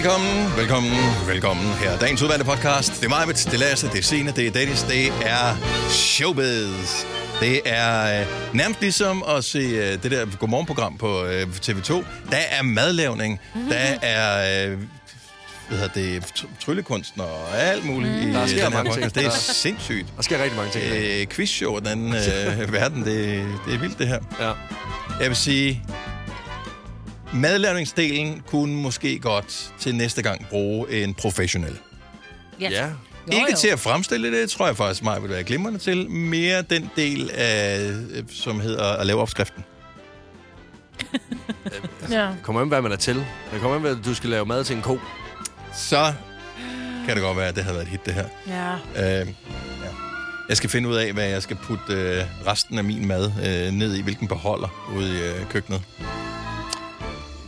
Velkommen, velkommen, velkommen her. Dagens udvalgte podcast. Det er mig, det er Lasse, det er Signe, det er Dennis, det er Showbiz. Det er øh, nærmest ligesom at se øh, det der godmorgenprogram på øh, TV2. Der er madlavning, der er... Øh, hvad hedder det, tr- tryllekunstner og alt muligt mm. i Der sker mange ting. Det er sindssygt. Der sker rigtig mange ting. Øh, quizshow og den anden øh, verden, det, det er vildt det her. Ja. Jeg vil sige, madlavningsdelen kunne måske godt til næste gang bruge en professionel. ja. Jo, Ikke jo. til at fremstille det, tror jeg faktisk mig vil være glimrende til. Mere den del, af, som hedder at lave opskriften. Ja. Kommer an, hvad man er til. Det kommer an, hvad du skal lave mad til en ko. Så kan det godt være, at det har været et hit, det her. Ja. Øh, ja. Jeg skal finde ud af, hvad jeg skal putte øh, resten af min mad øh, ned i, hvilken beholder ude i øh, køkkenet.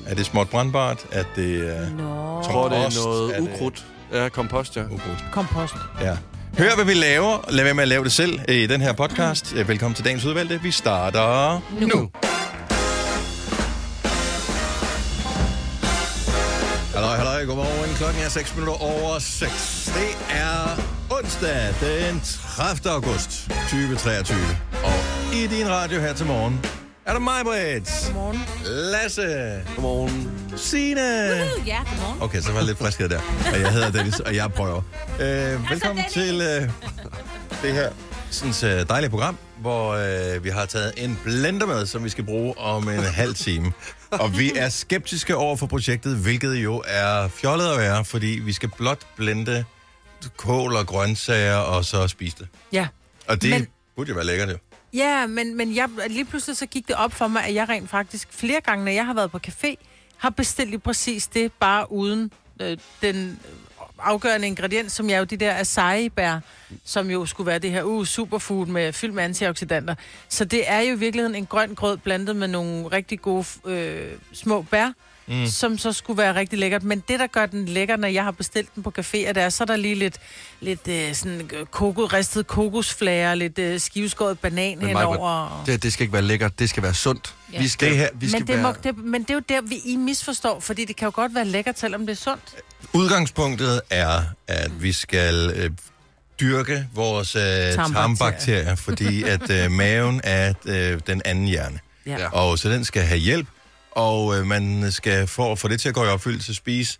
Er det småt brandbart? Er det øh, Nå. Jeg tror, det er noget er det- ukrudt. Ja, kompost, ja. ukrudt? Kompost. Ja. Hør, hvad vi laver. Lad være med at lave det selv i den her podcast. Velkommen til dagens udvalgte. Vi starter nu. nu. Halløj, halløj, godmorgen. Klokken er 6 minutter over 6. Det er onsdag den 30. august 2023. Og i din radio her til morgen er der mig, Britt. Godmorgen. Lasse. Godmorgen. Signe. Ja, godmorgen. Okay, så var jeg lidt friskhed der. Og jeg hedder Dennis, og jeg prøver. Øh, velkommen Dennis. til øh, det her sådan, øh, dejlige program, hvor øh, vi har taget en blender med, som vi skal bruge om en halv time. Og vi er skeptiske over for projektet, hvilket jo er fjollet at være, fordi vi skal blot blende kål og grøntsager og så spise det. Ja. Og det. Men- burde jo være lækkert, jo. Ja, men, men jeg, lige pludselig så gik det op for mig, at jeg rent faktisk flere gange, når jeg har været på café, har bestilt lige præcis det, bare uden øh, den afgørende ingrediens, som er jo de der acai-bær, som jo skulle være det her uh, superfood med fyldt med antioxidanter. Så det er jo i virkeligheden en grøn grød blandet med nogle rigtig gode øh, små bær, mm. som så skulle være rigtig lækkert. Men det, der gør den lækker, når jeg har bestilt den på café, er der, så er der lige lidt, lidt øh, sådan øh, koko, ristet kokosflager, lidt øh, skiveskåret banan Men henover. Det, det skal ikke være lækkert. Det skal være sundt. Ja. Vi skal, Det her- vi skal men, det være... må, det, men det er jo der, vi I misforstår, fordi det kan jo godt være lækkert, selvom det er sundt. Udgangspunktet er, at vi skal øh, dyrke vores øh, Tarmbakterier. tarmbakterier, fordi at øh, maven er øh, den anden hjerne. Ja. Ja. Og så den skal have hjælp, og øh, man skal for at få det til at gå i opfyldelse spise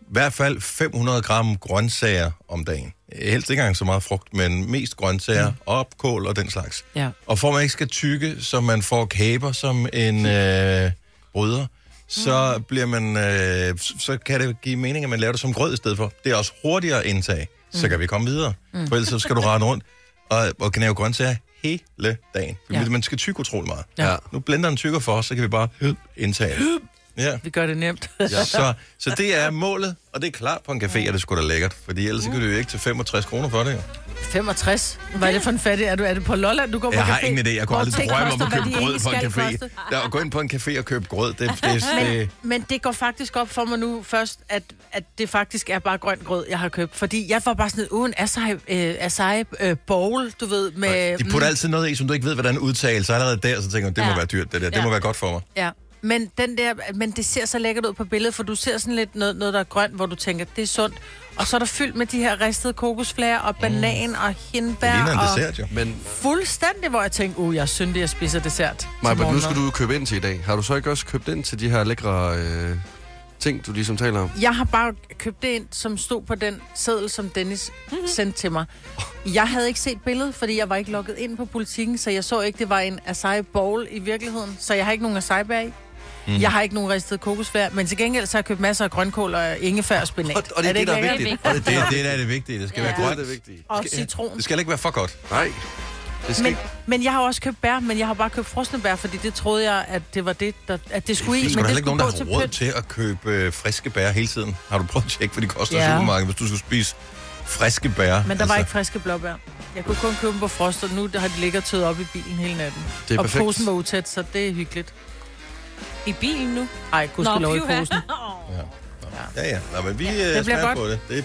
i hvert fald 500 gram grøntsager om dagen. Helst ikke engang så meget frugt, men mest grøntsager, mm. op, kål og den slags. Ja. Og for at man ikke skal tykke, så man får kæber som en øh, bryder, så bliver man, øh, så kan det give mening, at man laver det som grød i stedet for. Det er også hurtigere indtag, så kan vi komme videre. Mm. For ellers så skal du rende rundt og, og gnave grøntsager hele dagen. Ja. Man skal tykke utrolig meget. Ja. Nu blenderen tykker for os, så kan vi bare indtage det. Ja. Vi gør det nemt. Ja. Så, så det er målet, og det er klart på en café, at det skulle da lækkert. Fordi ellers så kan du jo ikke til 65 kroner for det. Jo. 65. Hvad er det for en fattig? Er du, er det på Lolland, du går på Jeg har café? ingen idé. Jeg kunne aldrig drømme om at købe grød på en café. Der, at gå ind på en café og købe grød, det, det, det, Men det går faktisk op for mig nu først, at, at det faktisk er bare grøn grød, jeg har købt. Fordi jeg var bare sådan uden acai, øh, acai øh, bowl, du ved, med... de putter altid noget i, som du ikke ved, hvordan udtales. Så allerede der, så tænker du, det må Ja. være dyrt, det der. Det Ja. må være godt for mig. Ja, men, den der, men det ser så lækkert ud på billedet, for du ser sådan lidt noget, noget der er grønt, hvor du tænker, det er sundt. Og så er der fyldt med de her ristede kokosflager og banan og Det hindbær. ligner en og dessert, jo. Men Fuldstændig, hvor jeg tænkte, uh, jeg er syndig, jeg spiser dessert. til Maja, nu skal du købe ind til i dag. Har du så ikke også købt ind til de her lækre øh, ting, du ligesom taler om? Jeg har bare købt det ind, som stod på den seddel, som Dennis sendte til mig. Jeg havde ikke set billedet, fordi jeg var ikke logget ind på politikken, så jeg så ikke, det var en acai bowl i virkeligheden. Så jeg har ikke nogen acai bag. Mm. Jeg har ikke nogen ristet kokosflær, men til gengæld så har jeg købt masser af grønkål og ingefær og spinat. Og, og det er det, ikke der er vigtigt. Og det, Det, er det, der er det vigtige. Det skal Ja. være det, er grønt. det vigtige. Og citron. Det skal ikke være for godt. Nej. Det skal Men, ikke... men jeg har også købt bær, men jeg har bare købt frosne bær, fordi det troede jeg, at det var det, der, at det skulle i. er Men der det ikke nogen, der har gå råd til til at købe øh, friske bær hele tiden. Har du prøvet at tjekke, hvad de koster Ja. i supermarkedet, hvis du skulle spise friske bær? Men der var ikke friske blåbær. Jeg kunne kun købe dem på frost, og nu har de ligget tøet op i bilen hele natten. Det er og perfekt. posen var utæt, så det er hyggeligt. I bilen nu? Ej, gud skal lov i pyha. posen. Ja, ja. Nå, men vi Ja, ja, det bliver smager godt. på det. Det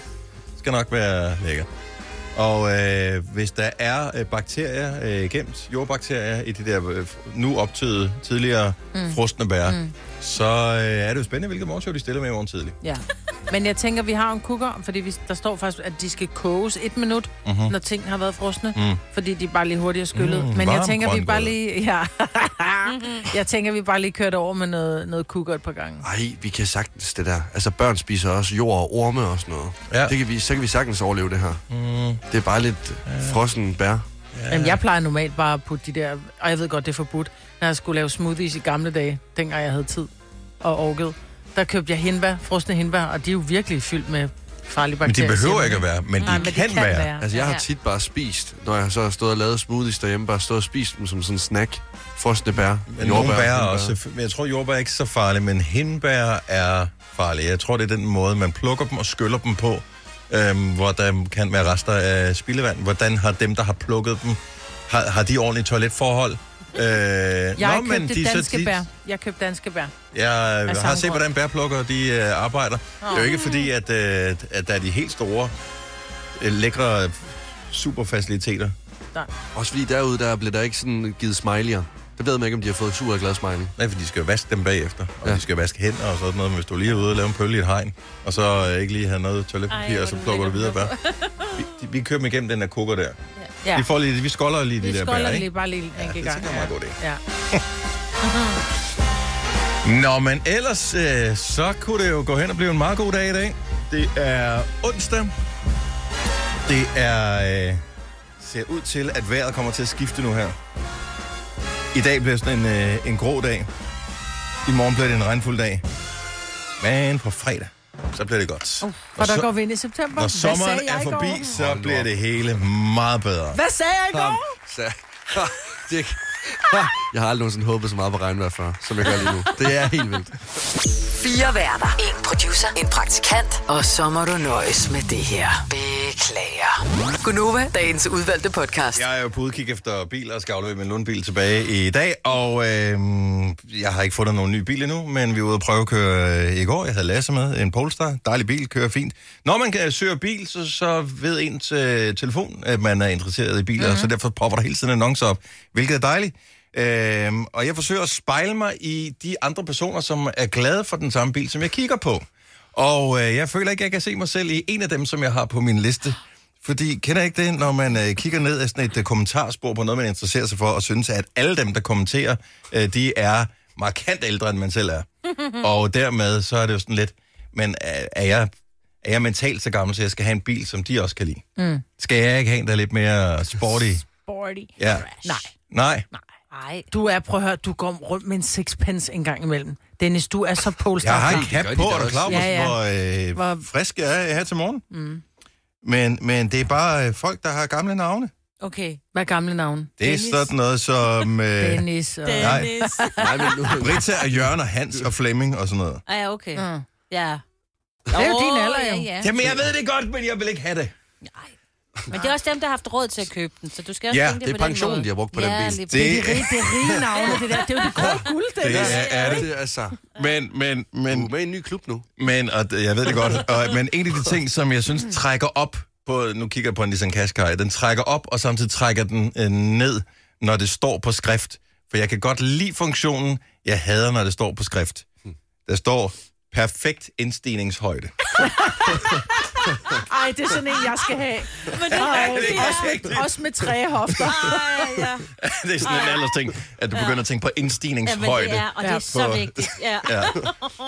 skal nok være lækkert. Og øh, hvis der er øh, bakterier, øh, gemt jordbakterier i de der øh, nu optøede tidligere mm. frostende bær, mm. Så øh, er det jo spændende, hvilket morgenshow de stiller med i morgen tidlig. Ja. Men jeg tænker, vi har en kukker, fordi vi, der står faktisk, at de skal koges et minut, mm-hmm. når tingene har været frosne. Mm. Fordi de er bare lige hurtigt skyllet. Mhm. Mm, Men jeg tænker, vi bare lige... Ja. jeg tænker, vi bare lige kører det over med noget, noget kukker et par gange. Ej, vi kan sagtens det der. Altså, børn spiser også jord og orme og sådan noget. Ja. Det kan vi, så kan vi sagtens overleve det her. Mm, Det er bare lidt frossen bær. ja. Jamen, jeg plejer normalt bare at putte de der... Og jeg ved godt, det er forbudt. Når jeg skulle lave smoothies i gamle dage, dengang jeg havde tid og orket, der købte jeg hindbær, frosne hindbær, og de er jo virkelig fyldt med farlige Men de bakterier. behøver ikke at være, men de Nej, men kan, det kan være. være. Altså, jeg har tit bare spist, når jeg så har stået og lavet smoothies derhjemme, bare stået og spist dem som sådan en snack. Frosne bær. Men nogle bær er også... Men jeg tror, jordbær er ikke så farlige, men hindbær er farlige. Jeg tror, det er den måde, man plukker dem og skyller dem på, øhm, hvor der kan være rester af spildevand. Hvordan har dem, der har plukket dem, har, har de ordentlige toiletforhold? Øh, Jeg nå, købte de, så danske de- bær. Jeg købte danske bær. Jeg har samme set, grund. hvordan bærplukkere de øh, arbejder. Det er jo ikke fordi, at, øh, at der er de helt store, øh, lækre øh, superfaciliteter. Også fordi derude, der blev der ikke sådan givet smiley'er. Det ved man ikke, om de har fået sur og glad smiley. Nej, for de skal jo vaske dem bagefter. Og Ja. de skal vaske hænder og sådan noget. Men hvis du lige er ude og lave en pølle i et hegn, og så øh, ikke lige har noget toiletpapir, Ej, og så plukker du videre bær. Vi, de, vi kører dem igennem den der kukker der. Ja. Vi, får lige, vi skolder lige Vi de der bær, ikke? lige bare lige en Ja, enkelt det er gang. en meget god idé. Ja. Nå, men ellers, øh, så kunne det jo gå hen og blive en meget god dag i dag. Det er onsdag. Det er... Øh, ser ud til, at vejret kommer til at skifte nu her. I dag bliver sådan en, øh, en grå dag. I morgen bliver det en regnfuld dag. Men på fredag, så bliver det godt. Uh, Og der så- går vi ind i september. Når Hvad sommeren sagde jeg er forbi, så Hold bliver det hele meget bedre. Hvad sagde jeg i går? Så, det, jeg har aldrig nogensinde håbet så meget på regnvejr før, som jeg gør lige nu. Det er helt vildt. Fire værter. En producer. En praktikant. Og så må du nøjes med det her. Beklager. Gunova, dagens udvalgte podcast. Jeg er jo på udkig efter biler og skal aflevere min lundbil tilbage i dag, og øh, jeg har ikke fundet nogen ny bil endnu, men vi var ude at prøve at køre øh, i går. Jeg havde Lasse med, en Polestar, dejlig bil, kører fint. Når man kan søge bil, så, så ved ens øh, telefon, at man er interesseret i biler, mm-hmm. så derfor popper der hele tiden annoncer op, hvilket er dejligt. Øhm, og jeg forsøger at spejle mig i de andre personer, som er glade for den samme bil, som jeg kigger på. Og øh, jeg føler ikke, at jeg kan se mig selv i en af dem, som jeg har på min liste. Fordi, kender ikke det, når man øh, kigger ned af sådan et øh, kommentarspor på noget, man interesserer sig for, og synes, at alle dem, der kommenterer, øh, de er markant ældre, end man selv er. og dermed, så er det jo sådan lidt, men er, er, jeg, er jeg mentalt så gammel, så jeg skal have en bil, som de også kan lide? Mm. Skal jeg ikke have en, der er lidt mere sporty? Sporty. Ja. Nej. Nej. Ej, Du er, prøv at høre, du går rundt med en sixpence en gang imellem. Dennis, du er så polestar. Jeg har en de på, er du klar, Ja, ja. hvor, øh, Hvor- frisk jeg er her til morgen? Mm. Men, men det er bare øh, folk, der har gamle navne. Okay, hvad er gamle navn? Det er Dennis. sådan noget som... Øh, Dennis og... Dennis. Nej, men nu, Britta og Jørgen og Hans og Flemming og sådan noget. Ej, okay. Mm. Ja. Det er jo din alder, jo. Ja, ja. Jamen, jeg ved det godt, men jeg vil ikke have det. Men det er også dem, der har haft råd til at købe den, så du skal også Ja, tænke det er på den pensionen, måde. de har brugt på ja, den bil. Det- Det er det er rige navne, det der. Det er jo det grønne guld, det, Det der. er, er det. det er altså... Men, men, Du er men, med i en ny klub nu. men og det- jeg ved det godt. Og, men en af de ting, som jeg synes trækker op på... Nu kigger jeg på en Nissan Qashqai. Den trækker op, og samtidig trækker den øh, ned, når det står på skrift. For jeg kan godt lide funktionen. Jeg hader, når det står på skrift. Der står perfekt indstigningshøjde. Ej, det er sådan en, jeg skal have. Men det er Ej, rigtigt, også, med, også med tre hofter. Ej, ja. det er sådan en alders ting, at du begynder at tænke på ja, indstigningshøjde. det er, og det Ja. er så På- vigtigt. Ja. Ja.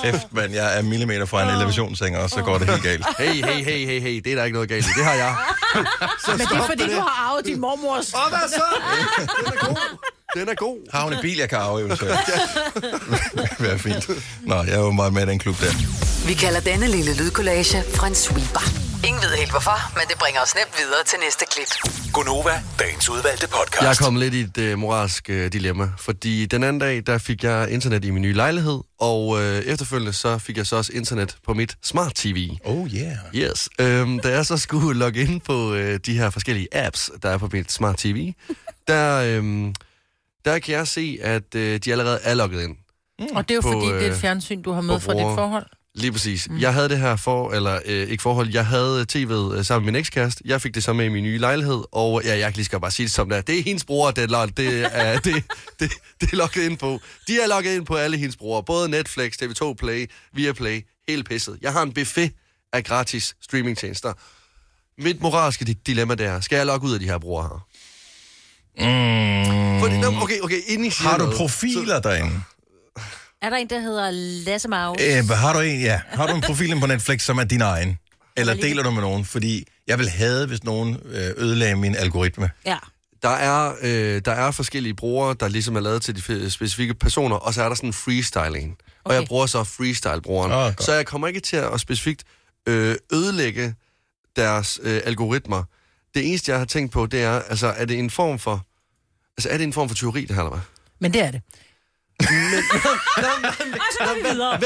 Kæft, mand, jeg er millimeter fra en elevationsseng, og så går det helt galt. Hey, hey, hey, hey, hey, det er der ikke noget galt i. Det har jeg. Men det er fordi, du har arvet din mormors. Og hvad så? Den er god. Den er god. Har hun en bil, jeg kan arve eventuelt? det være fint. Nå, jeg er jo meget med i den klub der. Vi kalder denne lille lydkollage en sweeper. Ingen ved helt hvorfor, men det bringer os nemt videre til næste klip. Gunova, dagens udvalgte podcast. Jeg er kommet lidt i et øh, moralsk øh, dilemma, fordi den anden dag, der fik jeg internet i min nye lejlighed, og øh, efterfølgende så fik jeg så også internet på mit smart TV. Oh yeah. Yes. Øhm, da jeg så skulle logge ind på øh, de her forskellige apps, der er på mit smart TV, der, øhm, der kan jeg se, at øh, de allerede er logget ind. Og det er jo På, fordi, det er øh, et fjernsyn, du har med fra dit forhold. Lige præcis. Mm. Jeg havde det her for, eller øh, ikke forhold, jeg havde tv'et øh, sammen med min ekskæreste. Jeg fik det så med i min nye lejlighed, og ja, jeg kan lige skal bare sige det som det er. Det er hendes bror, det er, det er, det, det, det er logget ind på. De er logget ind på alle hendes bror, både Netflix, TV2 Play, Viaplay, hele pisset. Jeg har en buffet af gratis streamingtjenester. Mit moralske di- dilemma det er, skal jeg logge ud af de her brugere her? Mm. Fordi, nå, okay, okay, inden I siger Har du noget, profiler derinde? Er der en, der hedder Lasse Maus? Øh, har du en, ja. Har du en profil på Netflix, som er din egen? Eller deler du med nogen? Fordi jeg vil have, hvis nogen øh, ødelagde min algoritme. Ja. Der er, øh, der er forskellige brugere, der ligesom er lavet til de specifikke personer, og så er der sådan en freestyle en. Og Okay. jeg bruger så freestyle-brugeren. Godt. så jeg kommer ikke til at specifikt øh, ødelægge deres øh, algoritmer. Det eneste, jeg har tænkt på, det er, altså, er det en form for... Altså, er det en form for teori, det her, eller hvad? Men det er det. Og så går vi videre.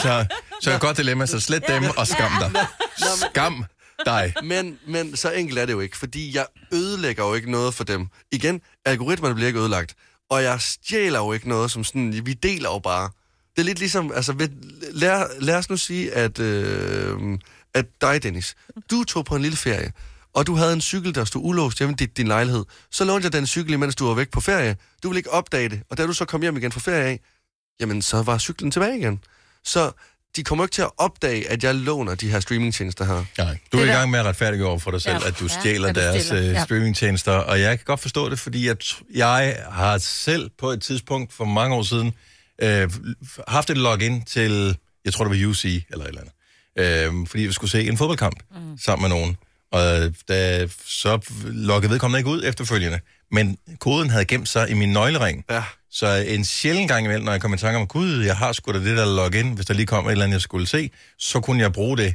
Så, så et godt dilemma, så slet dem og skam dig. Skam dig. Men, men så enkelt er det jo ikke, fordi jeg ødelægger jo ikke noget for dem. Igen, algoritmerne bliver ikke ødelagt, og jeg stjæler jo ikke noget som sådan, vi deler jo bare. Det er lidt ligesom, altså, ved, lad, lad os nu sige, at, øh, at dig, Dennis, du tog på en lille ferie, og du havde en cykel, der stod ulåst hjemme i din, din lejlighed. Så lånte jeg den cykel, mens du var væk på ferie. Du ville ikke opdage det, og da du så kom hjem igen fra ferie af, jamen, så var cyklen tilbage igen. Så de kommer ikke til at opdage, at jeg låner de her streamingtjenester her. Nej, du er Det i gang med at retfærdiggøre over for dig selv, Ja. at du Ja, stjæler at du deres stjæler. øh, Ja. streamingtjenester, og jeg kan godt forstå det, fordi jeg, jeg har selv på et tidspunkt for mange år siden øh, haft et login til, jeg tror det var UC eller et eller andet, øh, fordi vi skulle se en fodboldkamp mm. sammen med nogen. Og da, så loggede vedkommende ikke ud efterfølgende, men koden havde gemt sig i min nøglering. Ja. Så en sjældent gang imellem, når jeg kom i tanke om, gud, jeg har sgu da det der login, hvis der lige kom et eller andet, jeg skulle se, så kunne jeg bruge det.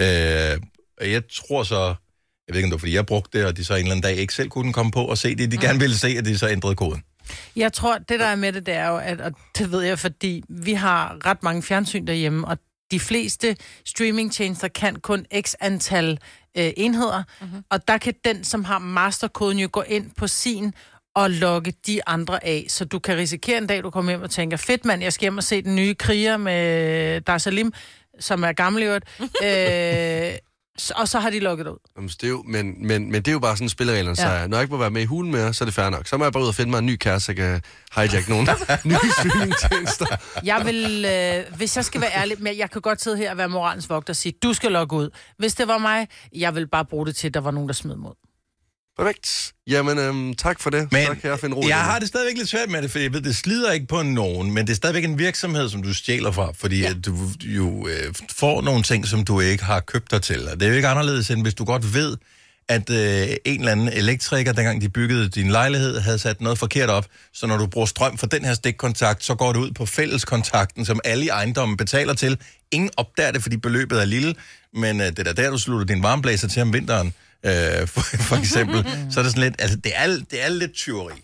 Øh, og jeg tror så, jeg ved ikke om det var, fordi jeg brugte det, og de så en eller anden dag ikke selv kunne komme på og se det, de gerne ville se, at de så ændrede koden. Jeg tror, det der er med det, det er jo, at, og det ved jeg, fordi vi har ret mange fjernsyn derhjemme, og de fleste streamingtjenester kan kun x antal øh, enheder, mm-hmm. og der kan den, som har masterkoden, jo gå ind på sin og logge de andre af. Så du kan risikere en dag, du kommer hjem og tænker, fedt mand, jeg skal hjem og se den nye kriger med Dar Salim, som er gammel i øvrigt. øh, og så har de logget ud. Jamen, det er jo, men, men, men det er jo bare sådan spillereglerne, ja. Så når jeg ikke må være med i hulen mere, så er det fair nok. Så må jeg bare ud og finde mig en ny kæreste, så jeg kan hijack nogle nye streamingtjenester. Jeg vil, øh, hvis jeg skal være ærlig, men jeg kan godt sidde her og være moralens vogter og sige, du skal logge ud. Hvis det var mig, jeg vil bare bruge det til, at der var nogen, der smed mod. Perfekt. Jamen, øhm, tak for det. Men så kan jeg finde ro jeg har det stadigvæk lidt svært med det, for jeg ved, det slider ikke på nogen, men det er stadigvæk en virksomhed, som du stjæler fra, fordi ja. du jo øh, får nogle ting, som du ikke har købt dig til. Og det er jo ikke anderledes, end hvis du godt ved, at øh, en eller anden elektriker, dengang de byggede din lejlighed, havde sat noget forkert op, så når du bruger strøm fra den her stikkontakt, så går det ud på fælleskontakten, som alle i ejendommen betaler til. Ingen opdager det, fordi beløbet er lille, men øh, det er da der, du slutter din varmeblæser til om vinteren, øh, for, for eksempel. så er det sådan lidt, altså det er, det er lidt tyveri.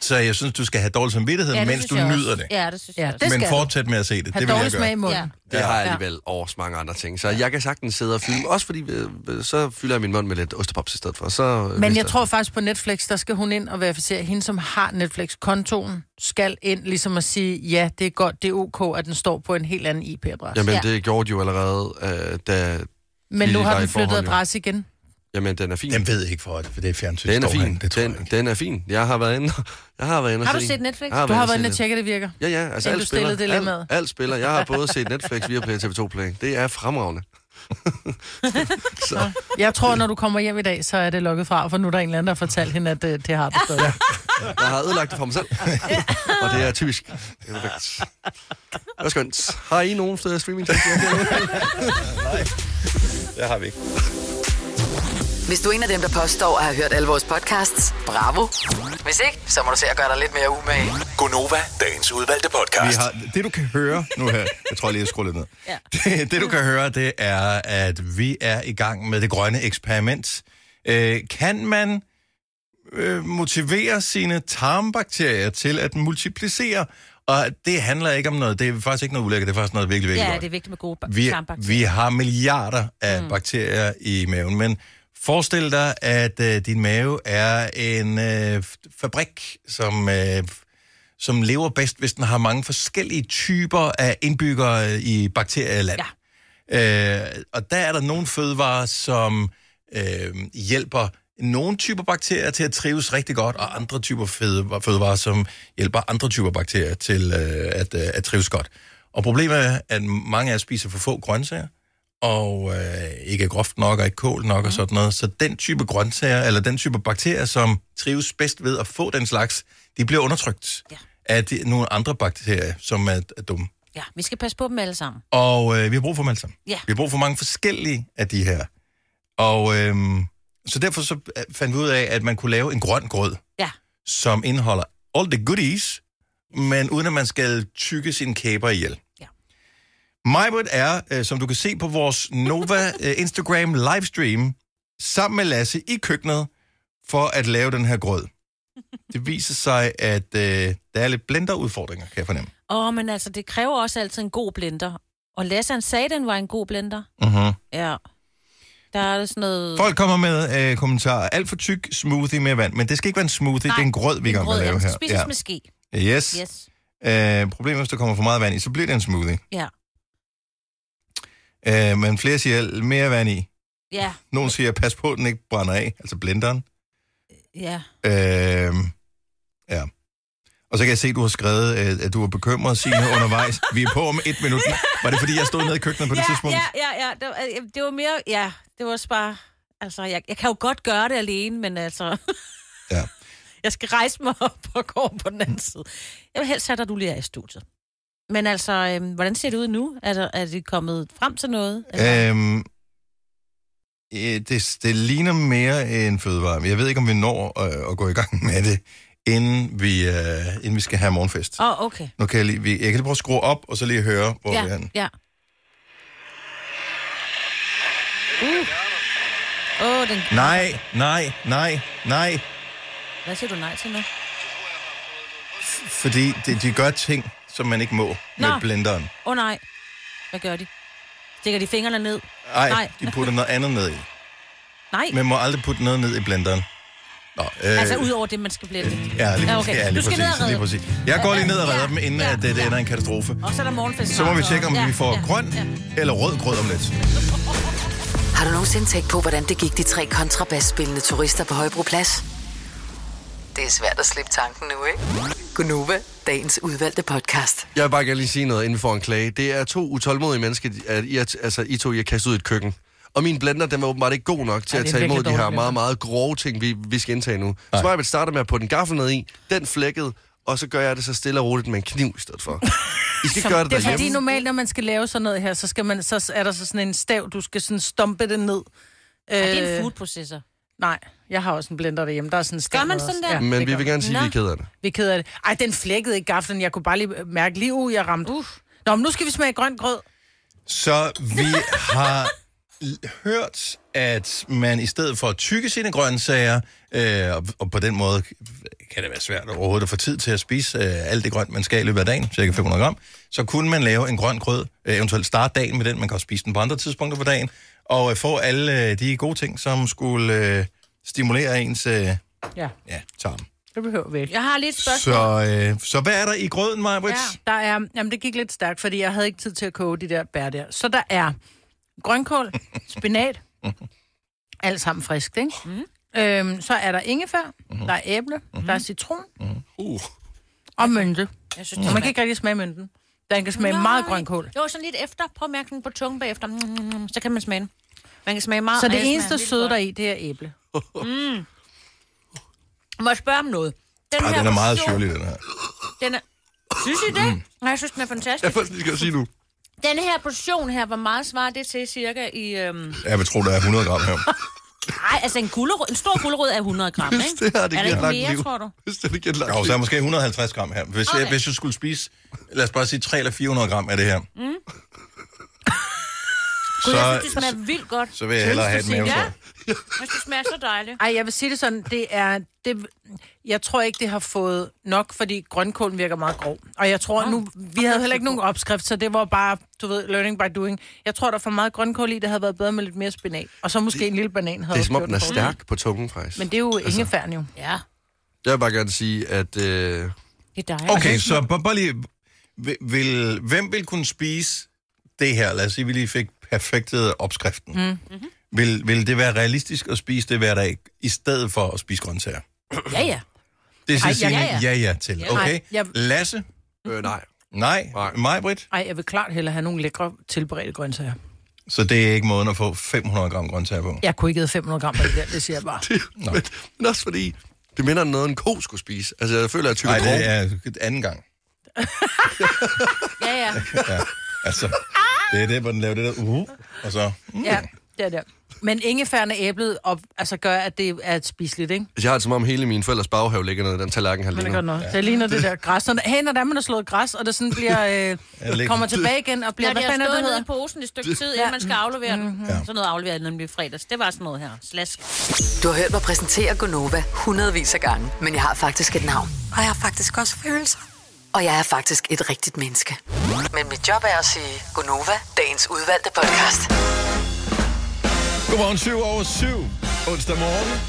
Så jeg synes, du skal have dårlig samvittighed, Ja, det mens du jeg nyder også. det. Ja, det synes jeg også. Men fortsæt med at se det. Ha' det vil jeg dårlig gøre. smag i munden. Ja. Det har jeg alligevel over så mange andre ting. Så jeg kan sagtens sidde og fylde, også fordi øh, øh, så fylder jeg min mund med lidt ostepops i stedet for. Så, øh, Men jeg tror faktisk på Netflix, der skal hun ind og verificere, hende som har Netflix-kontoen, skal ind ligesom at sige, ja, det er godt, det er ok, at den står på en helt anden IP-adresse. Jamen, Ja. det gjorde de jo allerede, øh, da... Men nu har den et flyttet adresse igen. Jamen, den er fin. Den ved ikke for det, for det er fjernsyn. Den er fin. herinde, Det Den, den er fin. Jeg har været inde, jeg har været inde og Har du se- set Netflix? Har Du har været inde og tjekke, det virker. Ja, ja, altså alt du spiller. dilemmaet. Alt, alt spiller. Jeg har både set Netflix, Viaplay og TV2 Play. Det er fremragende. så, Jeg tror, når du kommer hjem i dag, så er det lukket fra, for nu er der en eller anden, der har fortalt hende, at øh, det har du stadig. jeg har ødelagt det for mig selv. og det er typisk. Det er perfekt. Det er skønt. Har I nogen steder streaming? Det har vi ikke. Hvis du er en af dem, der påstår at have hørt alle vores podcasts, bravo. Hvis ikke, så må du se at gøre dig lidt mere umage. Gonova, dagens udvalgte Vi podcast. har, det du kan høre nu her, jeg tror lige, jeg skruer lidt ned. Ja. Det, det du kan høre, det er, at vi er i gang med det grønne eksperiment. Øh, kan man øh, motivere sine tarmbakterier til at multiplicere? Og det handler ikke om noget, det er faktisk ikke noget ulækkert, det er faktisk noget virkelig, virkelig Ja, godt. det er vigtigt med gode vi, tarmbakterier. vi har milliarder af mm. bakterier i maven, men forestil dig, at øh, din mave er en øh, fabrik, som, øh, som lever bedst, hvis den har mange forskellige typer af indbyggere i bakterieland. Ja. Øh, og der er der nogle fødevarer, som øh, hjælper nogle typer bakterier til at trives rigtig godt, og andre typer fødevarer, fødevarer som hjælper andre typer bakterier til øh, at, øh, at trives godt. Og problemet er, at mange af os spiser for få grøntsager, og øh, ikke er groft nok, og ikke kål nok, mm. og sådan noget. Så den type grøntsager, eller den type bakterier, som trives bedst ved at få den slags, de bliver undertrykt Ja. af de, nogle andre bakterier, som er, er dumme. Ja, vi skal passe på dem alle sammen. Og øh, vi har brug for dem alle sammen. Ja. Vi har brug for mange forskellige af de her. Og øh, så derfor så øh, fandt vi ud af, at man kunne lave en grøn grød, Ja. som indeholder all the goodies, men uden at man skal tykke sine kæber ihjel. Majbert er, øh, som du kan se på vores Nova øh, Instagram livestream, sammen med Lasse i køkkenet for at lave den her grød. Det viser sig, at øh, der er lidt blenderudfordringer, kan jeg fornemme. Åh, men altså, det kræver også altid en god blender. Og Lasse, han sagde, den var en god blender. Uh-huh. Ja. Der er sådan noget... Folk kommer med øh, kommentarer. Alt for tyk smoothie med vand. Men det skal ikke være en smoothie, Nej, det er en grød, vi er med at lave her. Spises ja. med ske. Yes. Yes. Øh, problemet er, hvis der kommer for meget vand i, så bliver det en smoothie. Ja. Øh, men flere siger, mere vand i. Ja. Nogle siger, pas på, at den ikke brænder af. Altså blenderen. Ja. Øh, ja. Og så kan jeg se, at du har skrevet, øh, at du var bekymret, Signe, undervejs. Vi er på om et minut. Var det, fordi jeg stod nede i køkkenet på det ja, tidspunkt? Ja, ja, ja. Det var, øh, det var mere... Ja, det var også bare... Altså, jeg, jeg kan jo godt gøre det alene, men altså... Ja. Jeg skal rejse mig op og gå på den anden side. Jeg vil helst have, at du lige er i studiet. Men altså, øhm, hvordan ser det ud nu? Der, er det kommet frem til noget? Eller? Øhm, øh, det, det ligner mere en fødevare. Jeg ved ikke, om vi når øh, at gå i gang med det, inden vi, øh, inden vi skal have morgenfest. Åh, oh, okay. Nu kan jeg, lige, vi, jeg kan lige prøve at skrue op, og så lige høre, hvor vi er Ja, henne. ja. Uh. Oh, den... Nej, nej, nej, nej. Hvad siger du nej til nu? Fordi de, de gør ting, som man ikke må med Nå. blenderen. Åh oh, nej. Hvad gør de? Stikker de fingrene ned? Ej, Nej. de putter noget andet ned i. Nej. Man må aldrig putte noget ned i blenderen. Nå, øh, Altså, ud over det, man skal blende. Ja, lige, Ja, ja, okay. ja, lige Du skal præcis. ned og redde Lige præcis. Jeg går lige ned og redder Ja, dem, inden ja, at det, det ja. ender en katastrofe. Og så er der morgenfest. Så må vi tjekke, om og- vi får ja, grøn ja. eller rød grød om lidt. Har du nogensinde tænkt på, hvordan det gik de tre kontrabasspillende turister på Højbroplads? Det er svært at slippe tanken nu, ikke? Gunova, dagens udvalgte podcast. Jeg vil bare gerne lige sige noget, inden får en klage. Det er to utålmodige mennesker, at I, er, altså, I to I har kastet ud i et køkken. Og min blender, den var åbenbart ikke god nok til Ej, at er tage imod de her meget, meget grove ting, vi, vi skal indtage nu. Så må jeg starte med at putte en gaffel ned i, den flækket, og så gør jeg det så stille og roligt med en kniv i stedet for. I skal ikke gøre det Det er fordi derhjemme. normalt, når man skal lave sådan noget her, så, skal man, så er der så sådan en stav, du skal sådan stompe det ned. Ja, det er Øh, en foodprocessor. Nej, jeg har også en blender derhjemme. Der er sådan en Gør man sådan også. der? Ja, Men vi vil gerne sige, at vi er ked af det. Vi er ked af det. Ej, den flækkede ikke gaflen. Jeg kunne bare lige mærke lige, uh, jeg ramte. Uh. Nå, men nu skal vi smage grønt grød. Så vi har hørt, at man i stedet for at tykke sine grøntsager, øh, og, og på den måde kan det være svært overhovedet at få tid til at spise øh, alt det grønt, man skal i løbet af dagen, cirka 500 gram, så kunne man lave en grøn grød, øh, eventuelt starte dagen med den, man kan også spise den på andre tidspunkter på dagen, og øh, få alle øh, de gode ting, som skulle øh, stimulere ens øh, Ja, ja, tarm. det behøver vi ikke. Jeg har lige et spørgsmål. Så, øh, så hvad er der i grøden, Maja Ja, der er, jamen det gik lidt stærkt, fordi jeg havde ikke tid til at koge de der bær der. Så der er grønkål, spinat, alt sammen frisk, ikke? Mm. Øhm, så er der ingefær, mm-hmm. der er æble, mm-hmm. der er citron Uh. og mynte. Jeg synes, Og man kan ikke rigtig smage mynten. Den kan smage Nej. meget grønkål. Jo, sådan lidt efter. Prøv at mærke den på tungen bagefter. Mm, mm, mm, så kan man smage den. Man kan smage meget. Så det eneste søde der i, det er æble. Må jeg spørge om noget? Den, Ej, den er meget portion, syrlig, den her. Den er... Synes I det? Nej, jeg synes, den er fantastisk. Jeg skal sige nu. Den her portion her, hvor meget svarer det til cirka i... Øhm... Jeg vil tro, der er 100 gram her. Nej, altså en, gulerod, en stor gulerod er 100 gram, ikke? Hvis det her, det er giver der et ikke mere, liv. tror du? Hvis det, det giver et langt Jo, så er måske 150 gram her. Hvis, okay. Jeg, hvis jeg skulle spise, lad os bare sige 300 eller 400 gram af det her, Gud, så, jeg synes, det smager vildt godt. så vil jeg hellere have et Synes du, mave. Ja. Jeg synes, det smager så dejligt. Ej, jeg vil sige det sådan, det er... Det, jeg tror ikke, det har fået nok, fordi grønkålen virker meget grov. Og jeg tror nu, vi havde heller ikke nogen opskrift, så det var bare, du ved, learning by doing. Jeg tror, der er for meget grønkål i, det havde været bedre med lidt mere spinat. Og så måske en lille banan havde Det er som om, den er stærk på tungen, faktisk. Men det er jo altså, ingefæren jo. Ja, Jeg vil bare gerne sige, at... Øh, det er dejligt. Okay, så bare, bare lige, vil, vil, hvem vil kunne spise det her? Lad os sige, vi lige fik perfektet opskriften. Mm. Mm-hmm. Vil, vil det være realistisk at spise det hver dag, i stedet for at spise grøntsager? Ja, ja. Det siger Signe ja, ja, ja. ja til. Ja. Okay. Jeg- Lasse? øh, nej. Nej. Nej. Mig, Britt? Ej, jeg vil klart hellere have nogle lækre tilberedte grøntsager. Så det er ikke måden at få 500 gram grøntsager på. Jeg kunne ikke æde 500 gram af det der, det siger jeg bare. men, men også fordi, det minder om noget, en ko skulle spise. Altså, jeg føler, at jeg Nej, det er anden gang. Ja, ja. Ja, altså, det er det, hvor den laver det der, uh, og så... Mm. Ja, det er det. Men ingefærne æblet op, altså gør, at det er et spiseligt, ikke? Jeg har det som om hele min forældres baghave ligger ned i den tallerken, det ligner. gør noget. Ja. Det ligner det der græs. Når, hey, når der man har slået græs, og det sådan bliver, øh, kommer tilbage igen og bliver, Når hvad det har fanden er stået det, nede i posen et stykke tid, inden man skal aflevere den. Ja. Sådan noget afleverer jeg nemlig i fredags. Det var sådan noget her. Slask. Du har hørt mig præsentere Gonova hundredvis af gange, men jeg har faktisk et navn. Og jeg har faktisk også følelser. Og jeg er faktisk et rigtigt menneske. Men mit job er at sige Gonova, dagens udvalgte podcast. Godmorgen, 7 over 7. Onsdag morgen.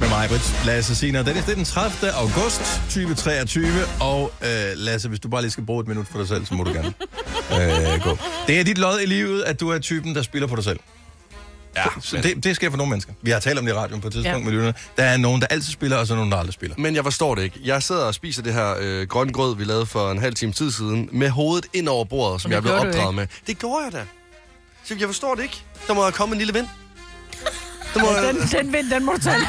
Med mig, Britt, Lasse Sina og Det er den 30. august 2023. Og øh, Lasse, hvis du bare lige skal bruge et minut for dig selv, så må du gerne øh, gå. Det er dit lod i livet, at du er typen, der spiller på dig selv. Ja, så det, det sker for nogle mennesker. Vi har talt om det i radioen på et tidspunkt Ja. med lytterne. Der er nogen, der altid spiller, og så er nogen, der aldrig spiller. Men jeg forstår det ikke. Jeg sidder og spiser det her øh, grønne grød, vi lavede for en halv time tid siden, med hovedet ind over bordet, som jeg du opdraget med. Det gjorde jeg da. Så jeg forstår det ikke. Der må have kommet en lille vind. Der må, Den, den vind, den må du tage. Det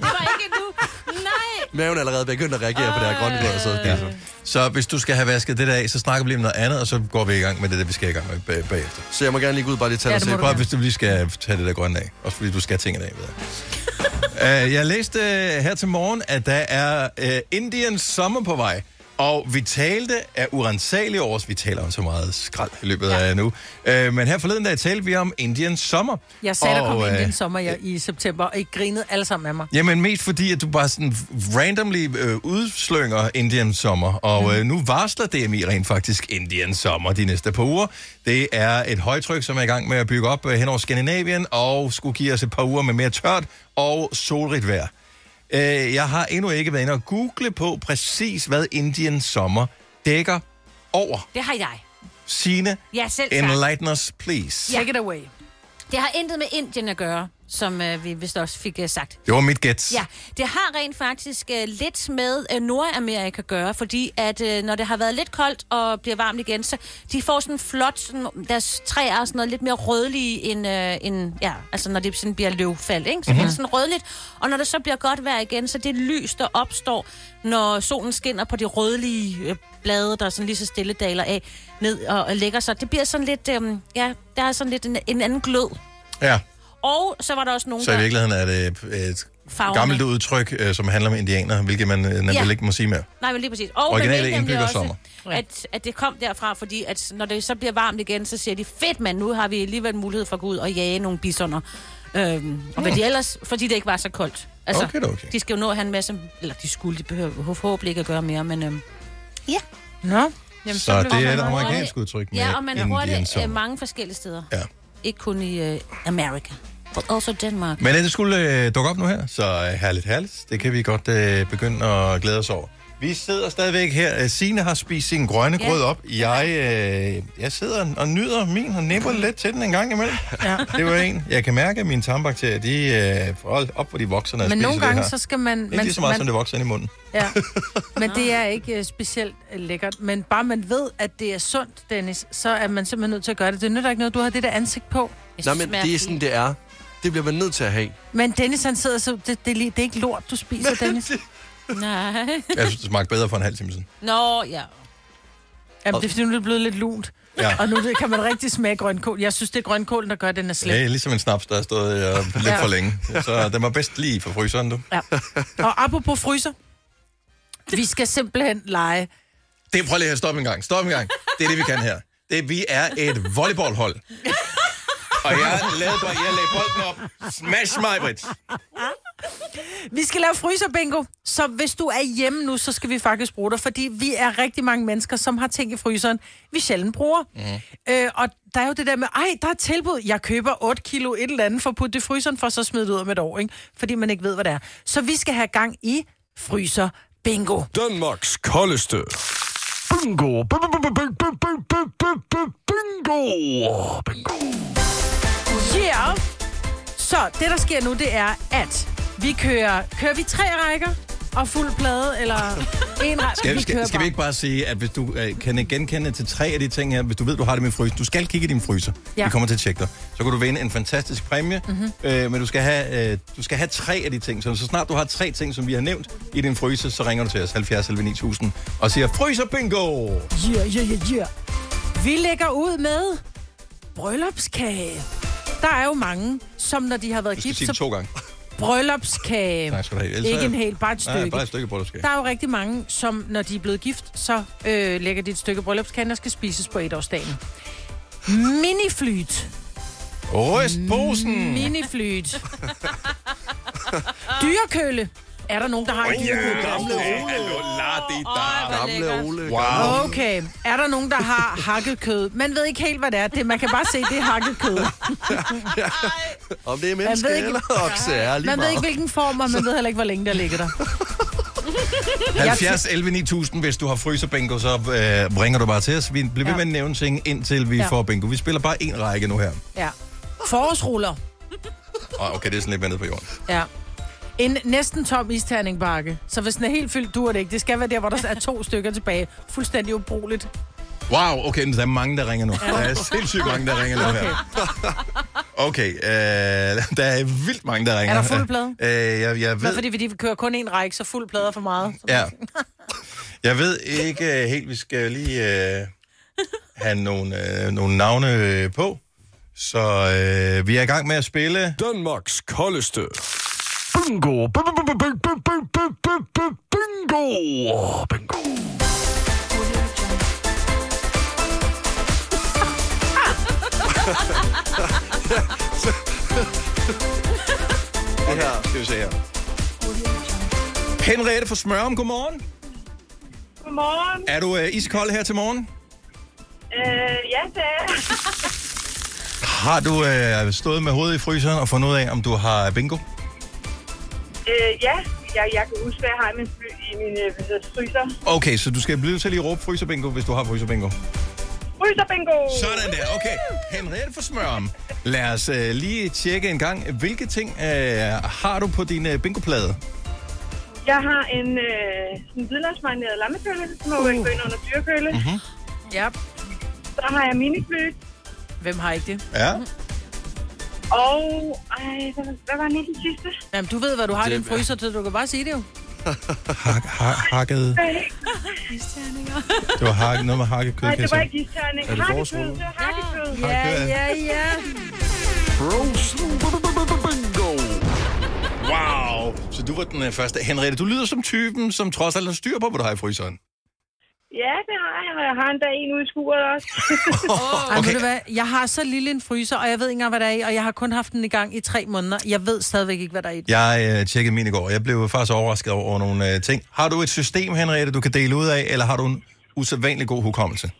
var ikke endnu. Nej. Maven er allerede begyndt at reagere på det her grønne grød, så Ja. ja. Så hvis du skal have vasket det der af, så snakker vi lige om noget andet, og så går vi i gang med det, der vi skal i gang med bag- bagefter. Så jeg må gerne lige gå ud bare lige tage Ja, det du Prøv, hvis du lige skal tage det der grønne af. Også fordi du skal have tingene af, ved jeg. uh, jeg læste uh, her til morgen, at der er uh, Indian sommer på vej. Og vi talte af urensagelige års, vi taler om så meget skrald i løbet ja. af nu. Uh, men her forleden dag talte vi om Indian sommer. Jeg sagde, der kom Og, øh, i en sommer i, i september, og I grinede alle sammen af mig. Jamen mest fordi, at du bare sådan randomly øh, udslynger Indian sommer. Og øh, nu varsler DMI rent faktisk Indian sommer de næste par uger. Det er et højtryk, som er i gang med at bygge op øh, hen over Skandinavien, og skulle give os et par uger med mere tørt og solrigt vejr. Øh, jeg har endnu ikke været inde og google på præcis, hvad Indian sommer dækker over. Det har jeg. Sine, Ja, selv enlighten us, please. Take it away. Det har intet med Indien at gøre, som uh, vi vist også fik uh, sagt. Det var mit gæt. Ja, det har rent faktisk uh, lidt med uh, Nordamerika at gøre, fordi at uh, når det har været lidt koldt og bliver varmt igen, så de får sådan flot, sådan, deres træer er sådan noget lidt mere rødlige end, uh, end ja, altså når det sådan bliver løvfald, ikke? Så mm-hmm. det er sådan rødligt. Og når det så bliver godt vejr igen, så det lys, der opstår, når solen skinner på de rødlige øh, blade, der sådan lige så stille daler af ned og, og lægger sig. Det bliver sådan lidt, øhm, ja, der er sådan lidt en, en anden glød. ja. Og så var der også nogen, Så i der... virkeligheden er det et Farverne. gammelt udtryk, øh, som handler om indianer, hvilket man øh, Ja. ja. ikke må sige mere. Nej, men lige præcis. Og Originale nemlig indbyggersommer. også, at, at det kom derfra, fordi at når det så bliver varmt igen, så siger de, fedt mand, nu har vi alligevel mulighed for at gå ud og jage nogle bisoner. Øhm, og hvad de ellers, fordi det ikke var så koldt. Altså, Okay, okay. De skal jo nå at have en masse, eller de skulle, de behøver forhåbentlig ikke at gøre mere, men øhm, ja. Nå, Jamen, Så blev det er et amerikansk udtryk med Ja, og man bruger det sommer. øh, mange forskellige steder. Ja. Ikke kun i øh, Amerika, but also Denmark. Men det skulle øh, dukke op nu her, så øh, herligt, herligt. Det kan vi godt øh, begynde at glæde os over. Vi sidder stadigvæk her. Øh, Signe har spist sin grønne Ja. grød op. Jeg, øh, jeg sidder og nyder min og nipper lidt til den en gang imellem. Ja. Det var en. Jeg kan mærke, at mine tarmbakterier, de øh, hold op, hvor de vokser, når Men nogle det gange, her. så skal man... Ikke man, lige så meget, man, som det vokser ind i munden. Ja, men det er ikke uh, specielt uh, lækkert. Men bare man ved, at det er sundt, Dennis, så er man simpelthen nødt til at gøre det. Det nytter ikke noget, du har det der ansigt på. Nej, men det er sådan, det er. Det bliver man nødt til at have. Men Dennis, han sidder så... Det, det, er lige- det er ikke lort, du spiser, Dennis. Nej. Jeg synes, det smagte bedre for en halv time siden. Nå, ja. Jamen, det er fordi, nu er det blevet lidt lunt. Ja. Og nu det- kan man rigtig smage grønkål. Jeg synes, det er grønkålen, der gør, at den er slem. Ja, ligesom en snaps, der har stået øh, lidt Ja. for længe. Så den var bedst lige for fryseren, du. Ja. Og apropos fryser. Vi skal simpelthen lege. Det, prøv lige at stoppe en gang. Stop en gang. Det er det, vi kan her. Det, vi er et volleyballhold. Og jeg lavede, jeg lagde bolden op. Smash mig, Britt. Vi skal lave fryser-bingo. Så hvis du er hjemme nu, så skal vi faktisk bruge dig, fordi vi er rigtig mange mennesker, som har ting i fryseren, vi sjældent bruger. Mm. Øh, og der er jo det der med, ej, der er tilbud. Jeg køber 8 kilo et eller andet for at putte det i fryseren, for så smide det ud om et år, ikke? fordi man ikke ved, hvad det er. Så vi skal have gang i fryser-bingo. Danmarks koldeste. Bingo. Bingo. Bingo. Yeah! Så det, der sker nu, det er, at vi kører... Kører vi tre rækker? Og fuld plade, eller en rej. Skal, vi, skal, skal vi ikke bare sige, at hvis du øh, kan genkende til tre af de ting her, hvis du ved, du har det med frysen, du skal kigge i din fryser. Ja. Vi kommer til at tjekke dig. Så kan du vinde en fantastisk præmie, mm-hmm. øh, men du skal, have, øh, du skal have tre af de ting. Så, så snart du har tre ting, som vi har nævnt i din fryser, så ringer du til os 70 11 9000 og siger, fryser bingo! Yeah, yeah, yeah, yeah. Vi lægger ud med bryllupskage. Der er jo mange, som når de har været Du skal gift, sige så to gange. Bryllupskage. Nej, skal du have. Ellers Ikke en hel, bare et stykke. Nej, bare et stykke bryllupskage. Der er jo rigtig mange, som når de er blevet gift, så øh, lægger de et stykke bryllupskage, der skal spises på etårsdagen. Miniflyt. Rystposen! Miniflyt. Dyrekølle. Er der nogen, der har en dyrekølle? Gamle Hallo, la di da. Gamle Ole. Wow. Okay. Er der nogen, der har hakket kød? Man ved ikke helt, hvad det er. Det, man kan bare se, det er hakket kød. Om det er menneske ved ikke- eller okse, er lige Man ved meget. ikke, hvilken form, og man ved heller ikke, hvor længe der ligger der. 70 11 9000, hvis du har fryser bingo, så øh, ringer du bare til os. Vi bliver ved Ja. med at nævne ting, indtil vi Ja. får bingo. Vi spiller bare en række nu her. Ja. Forårsruller. Oh, okay, det er sådan lidt mere nede på jorden. Ja. En næsten tom isterningbakke. Så hvis den er helt fyldt, duer det ikke. Det skal være der, hvor der er to stykker tilbage. Fuldstændig ubrugeligt. Wow, okay, der er mange, der ringer nu. Der er sindssygt mange, der ringer nu her. Okay, øh, der er vildt mange, der ringer. Er der fuld plade? Øh, jeg, jeg Hvad ved, fordi vi kører kun en række, så fuld plade er for meget. ja. Jeg ved ikke øh, helt, vi skal lige øh, have nogle, øh, nogle navne øh, på. Så øh, vi er i gang med at spille. Danmarks koldeste. Bingo! Bingo! Bingo! det her, skal vi se her. Henriette fra Smørum, godmorgen. Godmorgen. Er du øh, iskold her til morgen? Øh, ja, det er Har du øh, stået med hovedet i fryseren og fundet ud af, om du har bingo? Øh, ja, jeg, jeg kan huske, hvad jeg har i min, fly, i min øh, fryser. Okay, så du skal blive til lige at råbe fryser bingo, hvis du har fryser bingo. Fryser bingo! Sådan der, okay. Henriette fra Smørum. Lad os øh, lige tjekke en gang. Hvilke ting øh, har du på din øh, bingoplade? Jeg har en øh, sådan hvidløgsmarineret lammekølle, som må uh. gå ind under dyrekølle. Mm-hmm. Ja. Så har jeg miniflyt. Hvem har ikke det? Ja. Og, ej, hvad, hvad var den sidste? Jamen, du ved, hvad du har i Det- din fryser til. Du kan bare sige det jo. Hak, hak, hakket. Det var hakket, noget med hakket kød. Nej, det jeg var ikke isterning. Er det Hakkekød, forårsruller? det var hakkekød. Ja, ja, ja. Frozen. B- b- b- b- Bingo. Wow. Så du var den øh, første. Henriette, du lyder som typen, som trods alt har styr på, hvad du har i fryseren. Ja, det har jeg, og jeg har endda en ude i skuret også. Ej, okay. ved du hvad? Jeg har så lille en fryser, og jeg ved ikke engang, hvad der er i, og jeg har kun haft den i gang i tre måneder. Jeg ved stadigvæk ikke, hvad der er i den. Jeg øh, tjekkede min i går, og jeg blev faktisk overrasket over nogle øh, ting. Har du et system, Henriette, du kan dele ud af, eller har du en usædvanlig god hukommelse?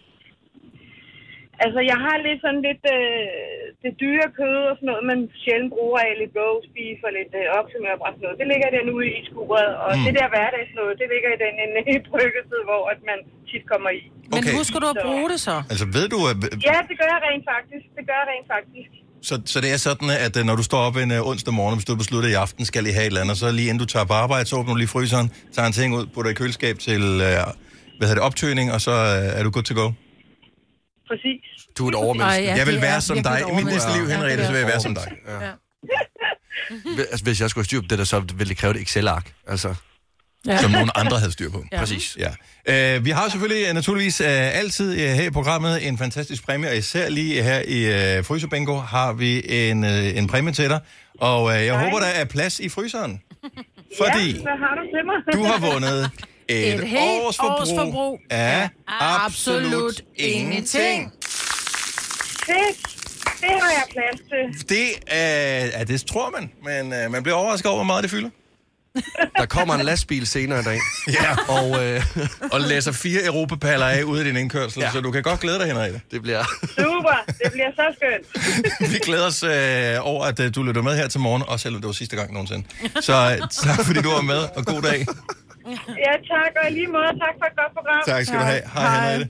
Altså, jeg har lidt sådan lidt øh, det dyre kød og sådan noget, man sjældent bruger af lidt roast beef og lidt øh, oksemør og sådan noget. Det ligger den ude i skuret, og mm. det der hverdags noget, det ligger i den ende i bryggetid, hvor at man tit kommer i. Men Okay. husker du at bruge det så? Altså, ved du, at, Ja, det gør jeg rent faktisk. Det gør jeg rent faktisk. så, så det er sådan, at øh, når du står op en uh, onsdag morgen, hvis du at i aften skal lige have et eller andet, så lige inden du tager på arbejde, så åbner du lige fryseren, tager en ting ud, putter i køleskab til uh, hvad hedder det, optøning, og så uh, er du good to go. Præcis. Du er et overmenneske. Ej, jeg vil være er som dig. I mit næste liv. Henriette, Ja, så vil jeg være som dig. Altså, hvis jeg skulle have styr på det der, så ville det kræve et Excel-ark. Altså, Ja. Som nogen andre havde styr på. Ja. præcis. Ja. Uh, vi har selvfølgelig uh, naturligvis uh, altid uh, her i programmet en fantastisk præmie, og især lige her i uh, Fryser Bingo har vi en, uh, en præmie til dig. Og uh, jeg Nej. håber, der er plads i fryseren. Fordi Ja, hvad har du til mig? du har vundet et, Et helt års forbrug, års forbrug af absolut, Absolut ingenting. Fedt. Det har jeg plads til. Det, er, ja, det tror man, men uh, man bliver overrasket over, hvor meget det fylder. Der kommer en lastbil senere i dag. Ja. Og øh, Og læser fire europapaller af ude i din indkørsel, ja. så du kan godt glæde dig, Henriette. det bliver... Super. Det bliver så skønt. Vi glæder os øh, over, at øh, du lytter med her til morgen, også selvom det var sidste gang nogensinde. Så øh, tak, fordi du var med, og god dag. Ja, tak. Og lige måde, tak for et godt program. Tak skal du have. Hej, Henriette.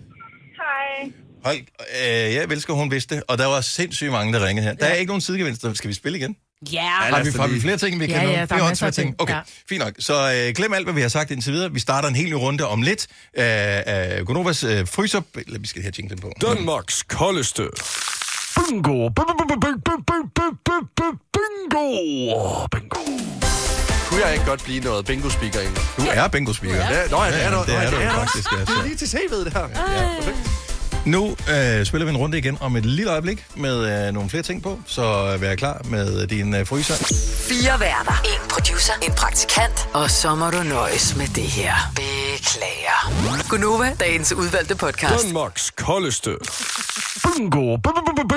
Hej. Hold, øh, jeg elsker, hun vidste det, og der var sindssygt mange, der ringede her. Der er ikke nogen sidegevinster. Skal vi spille igen? Ja, Har vi, har vi flere ting, vi Ja, kan nå? ja, der er masser af ting. Okay, Ja. fint nok. Så øh, glem alt, hvad vi har sagt indtil videre. Vi starter en helt ny runde om lidt af, af Gonovas øh, fryser... Eller vi skal have jinglen på. Danmarks koldeste. Bingo. Bingo. Bingo. Kunne jeg ikke godt blive noget bingo-speaker egentlig? Du er bingo speaker. Ja, nå, ja, det er du. det er du det er faktisk. Ja, Det er lige til CV'et, det her. Ja, perfekt. Nu øh, spiller vi en runde igen om et lille øjeblik med øh, nogle flere ting på, så vær klar med din øh, fryser. Fire værter. En producer. En praktikant. Og så må du nøjes med det her. Beklager. Gunova, dagens udvalgte podcast. Danmarks koldeste. Bingo. Bingo.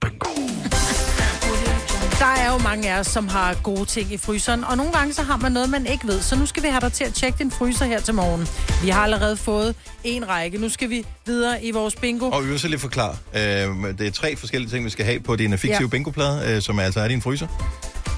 Bingo. Der er jo mange af os, som har gode ting i fryseren, og nogle gange så har man noget, man ikke ved. Så nu skal vi have dig til at tjekke din fryser her til morgen. Vi har allerede fået en række. Nu skal vi videre i vores bingo. Og så lige forklare. Øh, det er tre forskellige ting, vi skal have på din fiktive Ja. ja. bingoplade, øh, som altså er din fryser.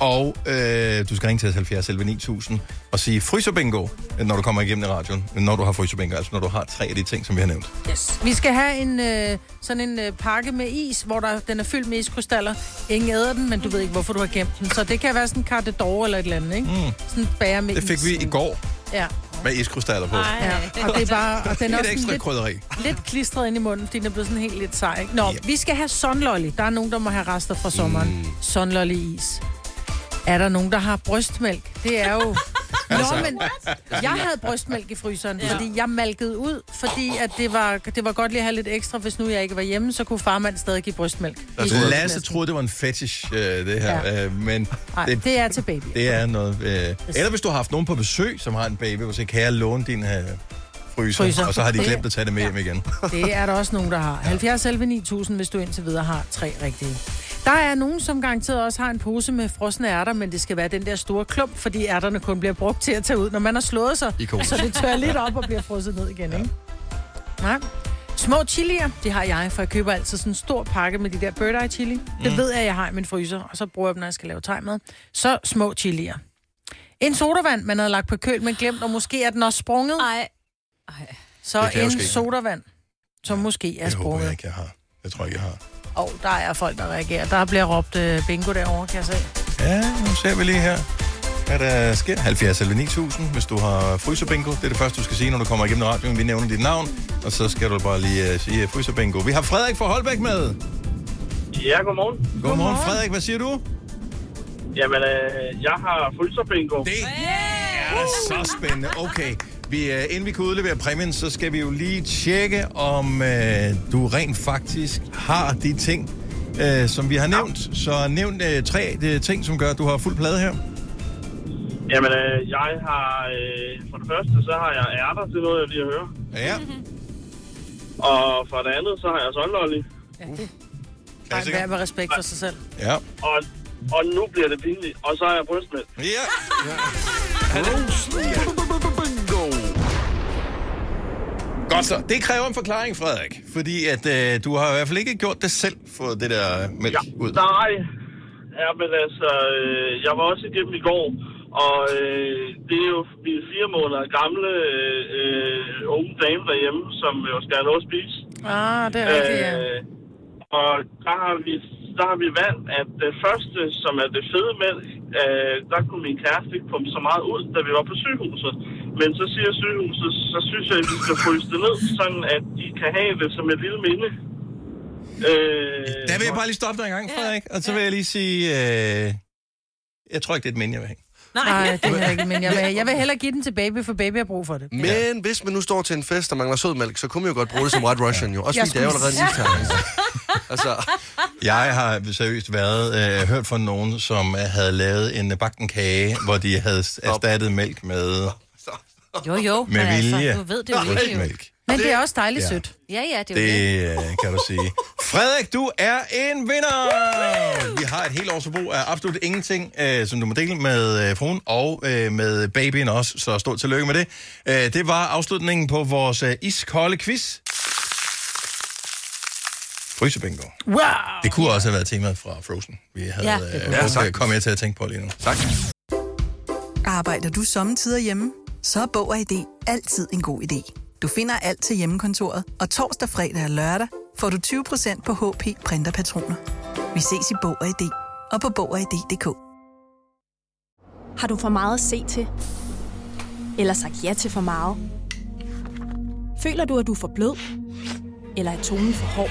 Og øh, du skal ringe til os 70 11 9000 og sige fryserbingo, når du kommer igennem i radioen. Når du har fryserbingo, altså når du har tre af de ting, som vi har nævnt. Yes. Vi skal have en, øh, sådan en øh, pakke med is, hvor der, den er fyldt med iskrystaller. Ingen æder den, men du ved ikke, hvorfor du har gemt den. Så det kan være sådan en carte d'or eller et eller andet, ikke? Mm. Sådan en bager med Det fik is. vi i går Ja. med iskrystaller på. ja. Og det er bare... Og den er også ekstra sådan lidt, krydderi. lidt klistret ind i munden, fordi den er blevet sådan helt lidt sej. Ikke? Nå, Ja. vi skal have sunlolly. Der er nogen, der må have rester fra sommeren. Mm. Sunlolly is. Er der nogen, der har brystmælk? Det er jo... Nå, men jeg havde brystmælk i fryseren, ja. fordi jeg malkede ud, fordi at det var, det var godt lige at have lidt ekstra, hvis nu jeg ikke var hjemme, så kunne farmand stadig give brystmælk. I Lasse troede, det var en fetish, øh, det her. Ja. Øh, men Nej, det, det er til baby. det er noget... Øh, eller hvis du har haft nogen på besøg, som har en baby, så kan jeg låne din øh, fryser, Fryser. og så har de Det- glemt at tage det med ja. hjem igen. Det er der også nogen, der har. 70 11 9000, hvis du indtil videre har tre rigtige. Der er nogen, som garanteret også har en pose med frosne ærter, men det skal være den der store klump, fordi ærterne kun bliver brugt til at tage ud, når man har slået sig. Ikonisk. Så det tør lidt op og bliver frosset ned igen, ikke? Nej. Små chilier, det har jeg, for jeg køber altid sådan en stor pakke med de der bird eye chili. Det Mm. ved jeg, jeg har i min fryser, og så bruger jeg dem, når jeg skal lave tegmad. Så små chilier. En sodavand, man havde lagt på køl, men glemt, og måske er den også sprunget. Ej. Så Det en sodavand, som måske er Det håber sprunget. jeg ikke, jeg har. Det tror jeg ikke, jeg har. Og der er folk, der reagerer. Der bliver råbt øh, bingo derovre, kan jeg se. Ja, nu ser vi lige her, hvad der sker. 70 eller 9000, hvis du har fryserbingo. Det er det første, du skal sige, når du kommer igennem radioen. Vi nævner dit navn, og så skal du bare lige uh, sige uh, fryserbingo. Vi har Frederik fra Holbæk med. Ja, godmorgen. Godmorgen, Godmorgen. Frederik. Hvad siger du? Jamen, øh, jeg har fryserbingo. Det er så spændende. Okay, vi, uh, inden vi kan udlevere præmien, så skal vi jo lige tjekke, om uh, du rent faktisk har de ting, uh, som vi har nævnt. Så nævn uh, tre uh, ting, som gør, at du har fuld plade her. Jamen, øh, jeg har... Øh, for det første, så har jeg ærter til noget, jeg lige at høre. Ja, Og for det andet, så har jeg sunlolly. Ja, det er med respekt for sig selv. Ja. Og, og nu bliver det pinligt. Og så har jeg brystmælk. Ja. Bingo. Godt så. Det kræver en forklaring, Frederik. Fordi at øh, du har i hvert fald ikke gjort det selv, for det der mælk Ja, ud. nej. Ja, men altså, øh, jeg var også igennem i går. Og øh, det er jo min fire måneder gamle øh, unge dame derhjemme, som jo skal have noget at spise. Ah, det er rigtigt, ja. Øh, og der har, vi, der har vi valgt, at det første, som er det fede mælk, øh, der kunne min kæreste ikke pumpe så meget ud, da vi var på sygehuset. Men så siger sygehuset, så synes jeg, at vi skal fryse det ned, sådan at de kan have det som et lille minde. Øh, Der vil jeg bare lige stoppe dig en gang, Frederik. Og så vil jeg lige sige... Øh, jeg tror ikke, det er et minde, jeg vil have. Nej, det er ikke, men jeg vil, jeg vil hellere give den til baby, for baby har brug for det. Men hvis man nu står til en fest og mangler sødmælk, så kunne man jo godt bruge det som White Russian jo. Også Jeg fordi det er jo allerede en. Altså, Jeg har seriøst været øh, hørt fra nogen, som øh, havde lavet en bakken kage, hvor de havde erstattet mælk med, Jo, jo. med men vilje. Altså, du ved det jo ikke, brystmælk. Men det er også dejligt Ja. sødt. Ja, ja, det er det. Det øh, kan du sige. Frederik, du er en vinder! Vi har et helt års forbrug af absolut ingenting, øh, som du må dele med øh, fruen og øh, med babyen også, så stort tillykke med det. Øh, det var afslutningen på vores øh, iskolde quiz. Frysebingo. Wow! Det kunne også have været temaet fra Frozen. Vi havde, Ja, ja, det øh, kunne ja, sagtens. kom jeg til at tænke på lige nu. tak. Arbejder du sommetider hjemme? Så er Bog og ID altid en god idé. Du finder alt til hjemmekontoret, og torsdag, fredag og lørdag får du 20% på HP printerpatroner. Vi ses i Bog og ID og på Bog og ID.dk. Har du for meget at se til? Eller sagt ja til for meget? Føler du, at du er for blød? Eller er tonen for hård?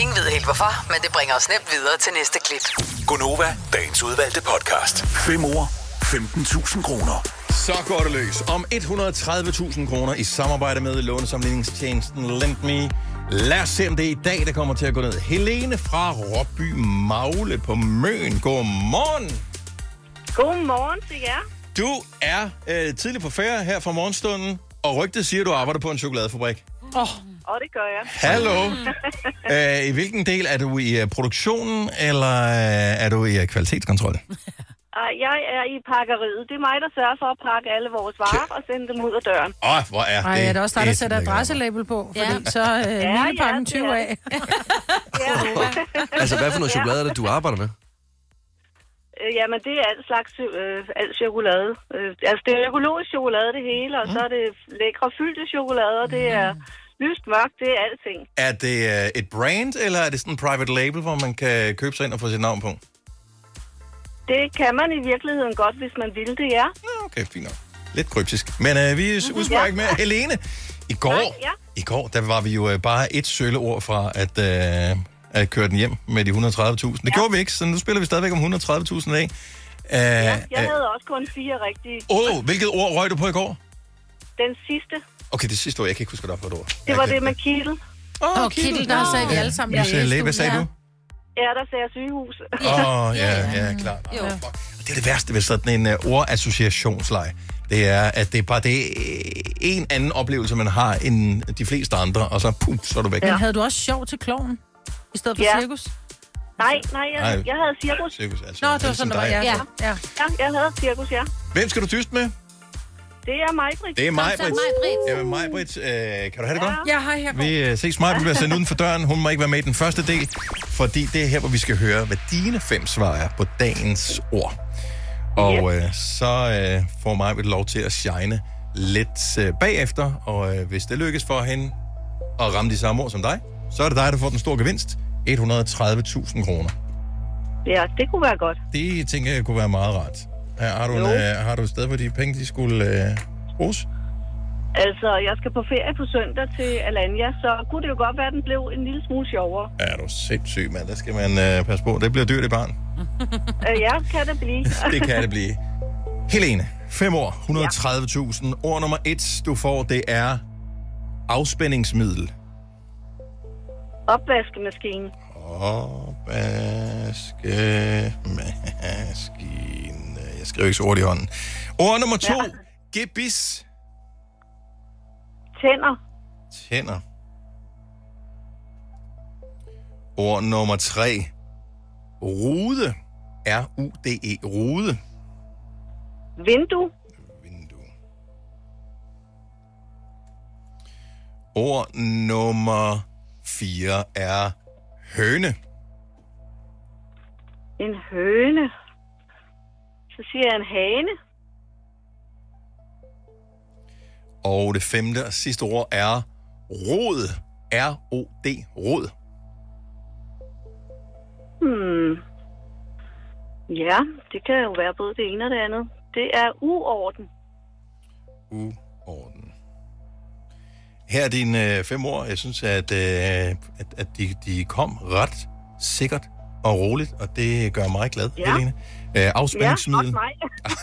Ingen ved helt hvorfor, men det bringer os nemt videre til næste klip. Gonova, dagens udvalgte podcast. 5 år, 15.000 kroner. Så går det løs. Om 130.000 kroner i samarbejde med lånesamligningstjenesten LendMe. Lad os se, om det er i dag, der kommer til at gå ned. Helene fra Råby Magle på Møn. Godmorgen. Godmorgen til jer. Du er øh, tidlig på ferie her fra morgenstunden, og rygtet siger, at du arbejder på en chokoladefabrik. Åh, oh, Og det gør jeg. Hallo. Øh, I hvilken del er du i øh, produktionen, eller øh, er du i øh, kvalitetskontrol? Ej, Jeg er i pakkeriet. Det er mig, der sørger for at pakke alle vores varer og sende dem ud af døren. Åh, oh, hvor er Ej, det er det også dig, der et sætter lækkert adresselabel på? Fordi Ja. så øh, Ja, ja, ja, pakken det 20 er af. Altså, hvad for noget chokolade er det, du arbejder med? Øh, Jamen, det er alt slags øh, alt chokolade. Øh, altså, det er økologisk chokolade, det hele, og så er det lækre fyldte chokolade, og det er lyst mørkt, det er alting. Er det øh, et brand, eller er det sådan en private label, hvor man kan købe sig ind og få sit navn på? Det kan man i virkeligheden godt, hvis man vil det, ja. Okay, fint nok. Lidt kryptisk. Men øh, vi udsprager Ja. ikke mere. Helene, i går, Nej, ja. i går, der var vi jo øh, bare et sølle ord fra at, øh, at køre den hjem med de 130.000. Det gjorde vi ikke, så nu spiller vi stadigvæk om 130.000 af. Uh, ja. Jeg havde også kun fire rigtige. Åh, oh, hvilket ord røg du på i går? Den sidste, Okay, det sidste ord. Jeg kan ikke huske, hvad der var for et ord. det var det med kittel. Åh, oh, Kittel, der sagde vi alle sammen. Du sagde læge. Hvad sagde Ja. du? Ja, der sagde jeg sygehus. Åh, oh, ja, ja, klart. Jo. Og det er det værste ved sådan en uh, ordassociationsleg. Det er, at det er bare det er en anden oplevelse, man har end de fleste andre, og så puh, så er du væk. Men havde du også sjov til kloven? I stedet for Ja. cirkus? Nej, nej, jeg, Nej. jeg havde cirkus. Cirkus, altså. Nå, det var sådan, det var. dig. Ja. Ja. ja. Ja, jeg havde cirkus, ja. Hvem skal du tyste med? Det er mig, Britt. Det er mig, Britt. Jamen, mig, Britt. Øh, kan du have det godt? Ja, hej, her. Vi øh, ses meget, du bliver sendt uden for døren. Hun må ikke være med i den første del, fordi det er her, hvor vi skal høre, hvad dine fem svar er på dagens ord. Og øh, så øh, får mig lov til at shine lidt øh, bagefter, og øh, hvis det lykkes for hende at ramme de samme ord som dig, så er det dig, der får den store gevinst. 130.000 kroner. Ja, det kunne være godt. Det tænker jeg kunne være meget rart. Her, har, du en, øh, har du et sted, hvor de penge de skulle øh, bruges? Altså, jeg skal på ferie på søndag til Alanya, så kunne det jo godt være, at den blev en lille smule sjovere. Er du sindssyg, mand. Der skal man øh, passe på. Det bliver dyrt i barn. Øh, ja, kan det blive. Det kan det blive. Helene, 5 år, 130.000. Ord nummer 1, du får, det er afspændingsmiddel. Opvaskemaskine. Opvaskemaskine. Jeg skriver ikke så hurtigt i hånden. Ord nummer 2, Ja. gebis. Tænder. Tænder. Ord nummer 3, rude. R-U-D-E, rude. Vindue. Ord nummer 4 er høne. En høne. Så siger jeg en hane. Og det femte og sidste ord er rod. R-O-D, rod. Hmm. Ja, det kan jo være både det ene og det andet. Det er uorden. Uorden. Her er dine øh, fem ord. Jeg synes, at, øh, at, at de, de kom ret sikkert og roligt, og det gør mig glad, Ja. Helene. Øh, afspændingsmiddel,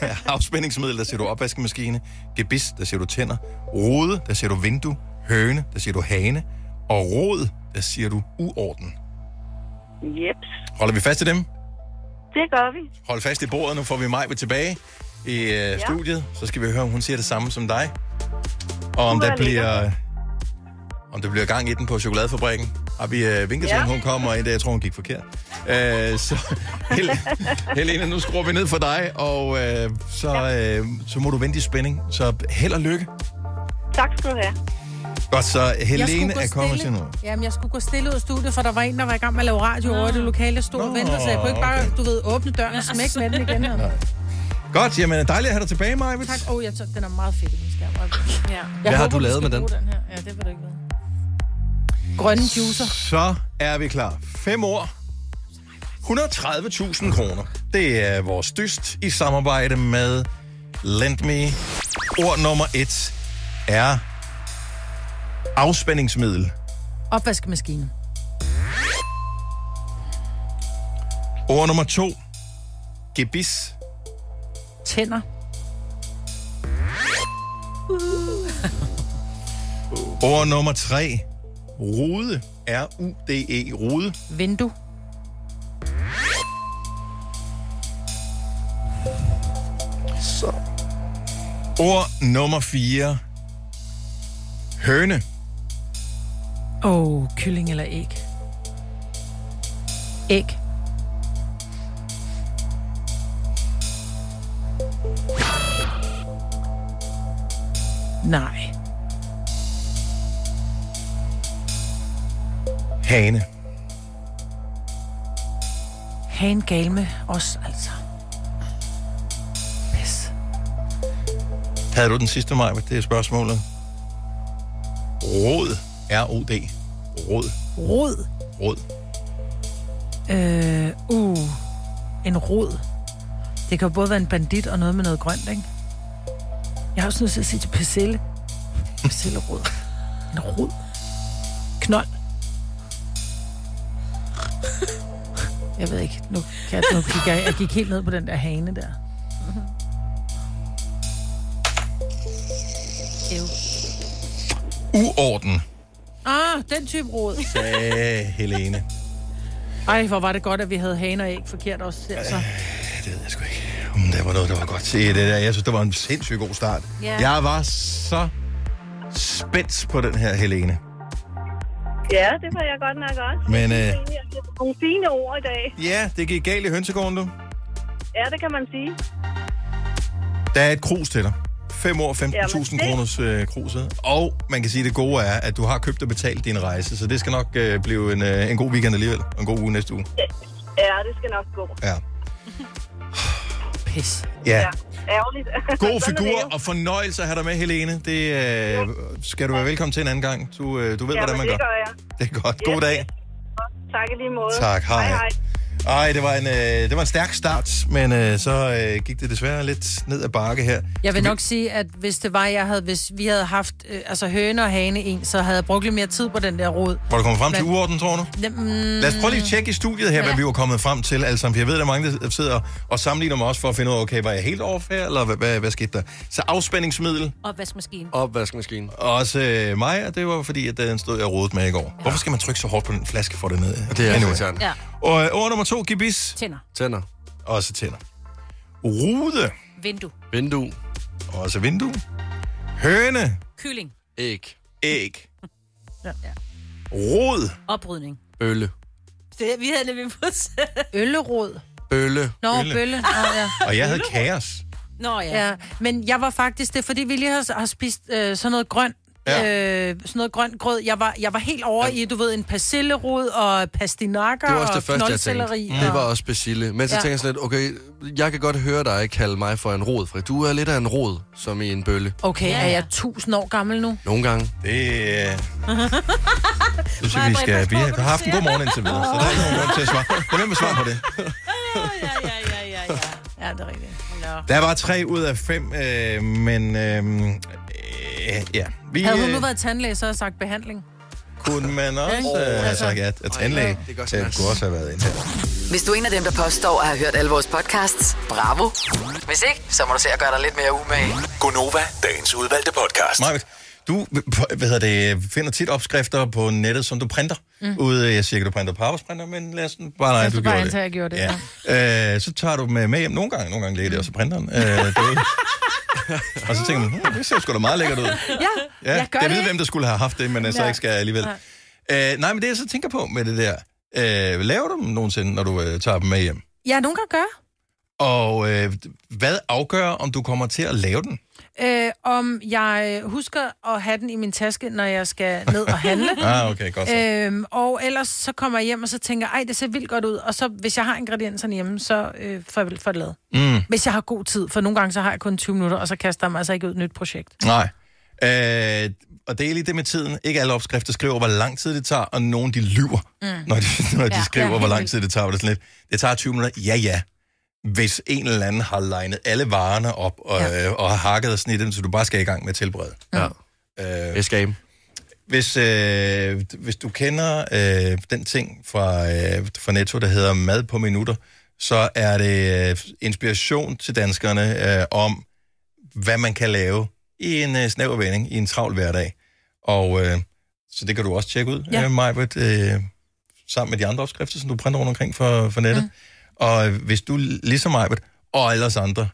Ja, afspændingsmiddel, der siger du opvaskemaskine. Gebis, der siger du tænder. Rode, der siger du vindue. Høne, der siger du hane. Og rod, der siger du uorden. Jeps, Holder vi fast i dem? det gør vi. Hold fast i bordet, nu får vi Maj tilbage i øh, ja. studiet. Så skal vi høre, om hun siger det samme som dig. Og om der er bliver... Om der bliver gang i den på chokoladefabrikken. Har vi øh, vinket til, Ja. hun kommer ind, jeg tror, hun gik forkert. Øh, så Hel- Helene, nu skruer vi ned for dig, og øh, så, øh, så må du vente i spænding. Så held og lykke. Tak skal du have. Godt, så Jeg Helene er kommet til stille. noget. Jamen, jeg skulle gå stille ud af studiet, for der var en, der var i gang med at lave radio over det lokale. Jeg stod og ventede, så jeg kunne ikke bare, okay. du ved, åbne døren og smække med den igen. Nej. Godt, jamen dejligt at have dig tilbage, Maja. Tak. Åh, oh, jeg tager, den er meget fedt, min skærm. Ja. Hvad har du lavet med den? den her. Ja, det vil du ikke. Grønne juicer. Så er vi klar. Fem år. 130.000 kroner. Det er vores dyst i samarbejde med LendMe. Ord nummer et er afspændingsmiddel. Opvaskemaskine. Ord nummer to, gebis. Tænder. Ord nummer tre, rude. R-U-D-E, rude. Vindue. Så. Ord nummer fire, høne. Åh, oh, kylling eller æg. Æg. Nej. Hane. Ha' en gal med os, altså. Pis. Havde du den sidste, Maja? Det er spørgsmålet. Rod. R-O-D. Rod. Rod. Rod. Øh, uh, en rod. Det kan jo både være en bandit og noget med noget grønt, ikke? Jeg har også nødt til at sige til persille. Persillerod. En rod. Knold. Jeg ved ikke. Nu, kan jeg, nu gik jeg, jeg gik helt ned på den der hane der. Ew. Uorden, Ah, den type rod. sagde Helene. Ej, hvor var det godt, at vi havde haner æg forkert også. Altså. Det ved jeg sgu ikke. Om der var noget, der var godt til det der. Jeg synes, det var en sindssygt god start. Ja. Jeg var så spændt på den her Helene. Ja, det var jeg godt nok også. Men, øh, Det er Nogle fine ord i dag. Ja, det gik galt i hønsegården, du. Ja, det kan man sige. Der er et krus til dig. 5 år, 15.000 Jamen, det- kroners øh, kruset. Og man kan sige, at det gode er, at du har købt og betalt din rejse, så det skal nok øh, blive en, øh, en god weekend alligevel, og en god uge næste uge. Ja, det skal nok gå. Ja. Pis. Ja. Ærgerligt. God det figur og fornøjelse at have dig med, Helene. Det øh, skal du være velkommen til en anden gang. Du, øh, du ved, hvordan man Jamen, gør. det gør jeg. Det er godt. God dag. Tak i lige måde. Tak, hej. Hej, hej. Ej, det var en, øh, det var en stærk start, men øh, så øh, gik det desværre lidt ned ad bakke her. Jeg vil nok sige, at hvis det var, jeg havde, hvis vi havde haft øh, altså høne og hane en, så havde jeg brugt lidt mere tid på den der rod. Hvor du kommer frem til uorden, tror du? Mm, Lad os prøve lige at tjekke i studiet her, ja. hvad vi var kommet frem til. Altså, for jeg ved, at der er mange, der sidder og sammenligner mig også for at finde ud af, okay, var jeg helt off her, eller hvad, hvad, hvad skete der? Så afspændingsmiddel, Opvaskemaskine. Opvaskemaskine. også øh, mig, og det var fordi, at den stod jeg og rodet med i går. Hvorfor skal man trykke så hårdt på den flaske for det ned? Det er irriterende. Ja. Og øh, ord nummer to, gebis. Tænder. Tænder. Også tænder. Rude. Vindue. Vindue. Også vindue. Høne. Kylling. Æg. Æg. Ja. Rod. Oprydning. Bølle. Det, vi havde nemlig fået... Øllerod. Bølle. Nå, Bølle. bølle. Nå, ja. Og jeg havde kaos. Nå ja. ja. Men jeg var faktisk, det er fordi, vi lige har, har spist øh, sådan noget grønt. Ja. Øh, sådan noget grønt grød. Jeg var, jeg var helt over ja. i, du ved, en persillerod og pastinakker Det var også og det første, jeg knoldselleri. tænkte. Det var også persille. Men så Ja. tænker jeg sådan lidt, okay, jeg kan godt høre dig kalde mig for en rod, for du er lidt af en rod, som i en bølle. Okay, Ja, er jeg tusind år gammel nu? Nogle gange. Det, øh, det synes jeg, vi skal... Vi har haft en god morgen indtil videre, så der er ikke nogen grund til at svare. Med at svare på det. Ja, ja, ja, ja, ja. Ja, det er rigtigt. Nå. Der var tre ud af fem, øh, men... Øh, øh, ja, vi... Havde hun øh, nu været tandlæge, så havde jeg sagt behandling. kunne man også øh, have Altså. sagt ja. Og tandlæge Det gør øh, kunne også have været inde her. Hvis du er en af dem, der påstår at have hørt alle vores podcasts, bravo. Hvis ikke, så må du se at gøre dig lidt mere umage. Gonova, dagens udvalgte podcast. Majbet, du hvad hedder det, finder tit opskrifter på nettet, som du printer. Mm. Ude, jeg siger ikke, du printer på arbejdsprinter, men lad os bare os du bare gjorde det. jeg gjorde det, Ja. Øh, så tager du med, med hjem nogle gange. Nogle gange ligger det også på printeren. Øh, derude. og så tænker man, hm, det ser sgu da meget lækkert ud. Ja, Ja, jeg gør jeg ved, det. hvem der skulle have haft det, men så Ja. ikke skal alligevel. Nej. Øh, nej, men det jeg så tænker på med det der, øh, laver du dem nogensinde, når du øh, tager dem med hjem? Ja, nogle gange gør. Og øh, hvad afgør, om du kommer til at lave den? Øh, om jeg husker at have den i min taske, når jeg skal ned og handle. Ah, okay, godt så. Øhm, og ellers så kommer jeg hjem og så tænker, ej, det ser vildt godt ud. Og så, hvis jeg har ingredienserne hjemme, så øh, får jeg får det lavet. Mm. Hvis jeg har god tid, for nogle gange så har jeg kun 20 minutter, og så kaster jeg mig altså ikke ud et nyt projekt. Nej. Øh, og det er lige det med tiden. Ikke alle opskrifter skriver, hvor lang tid det tager, og nogen de lyver, Mm. når de, når de Ja, skriver, ja, hvor lang tid det tager. Det, sådan lidt, det tager 20 minutter. Ja, ja. Hvis en eller anden har legnet alle varerne op og, ja. øh, og har hakket og snittet dem, så du bare skal i gang med at tilberede. Ja. Øh, skal hvis, øh, hvis du kender øh, den ting fra, øh, fra Netto, der hedder mad på minutter, så er det øh, inspiration til danskerne øh, om, hvad man kan lave i en øh, snæver vending, i en travl hverdag. Og øh, så det kan du også tjekke ud, Ja. ja. øh, Majbert, øh, sammen med de andre opskrifter, som du printer rundt omkring for, for nettet. Mm. Og øh, hvis du ligesom Majbert og alle os andre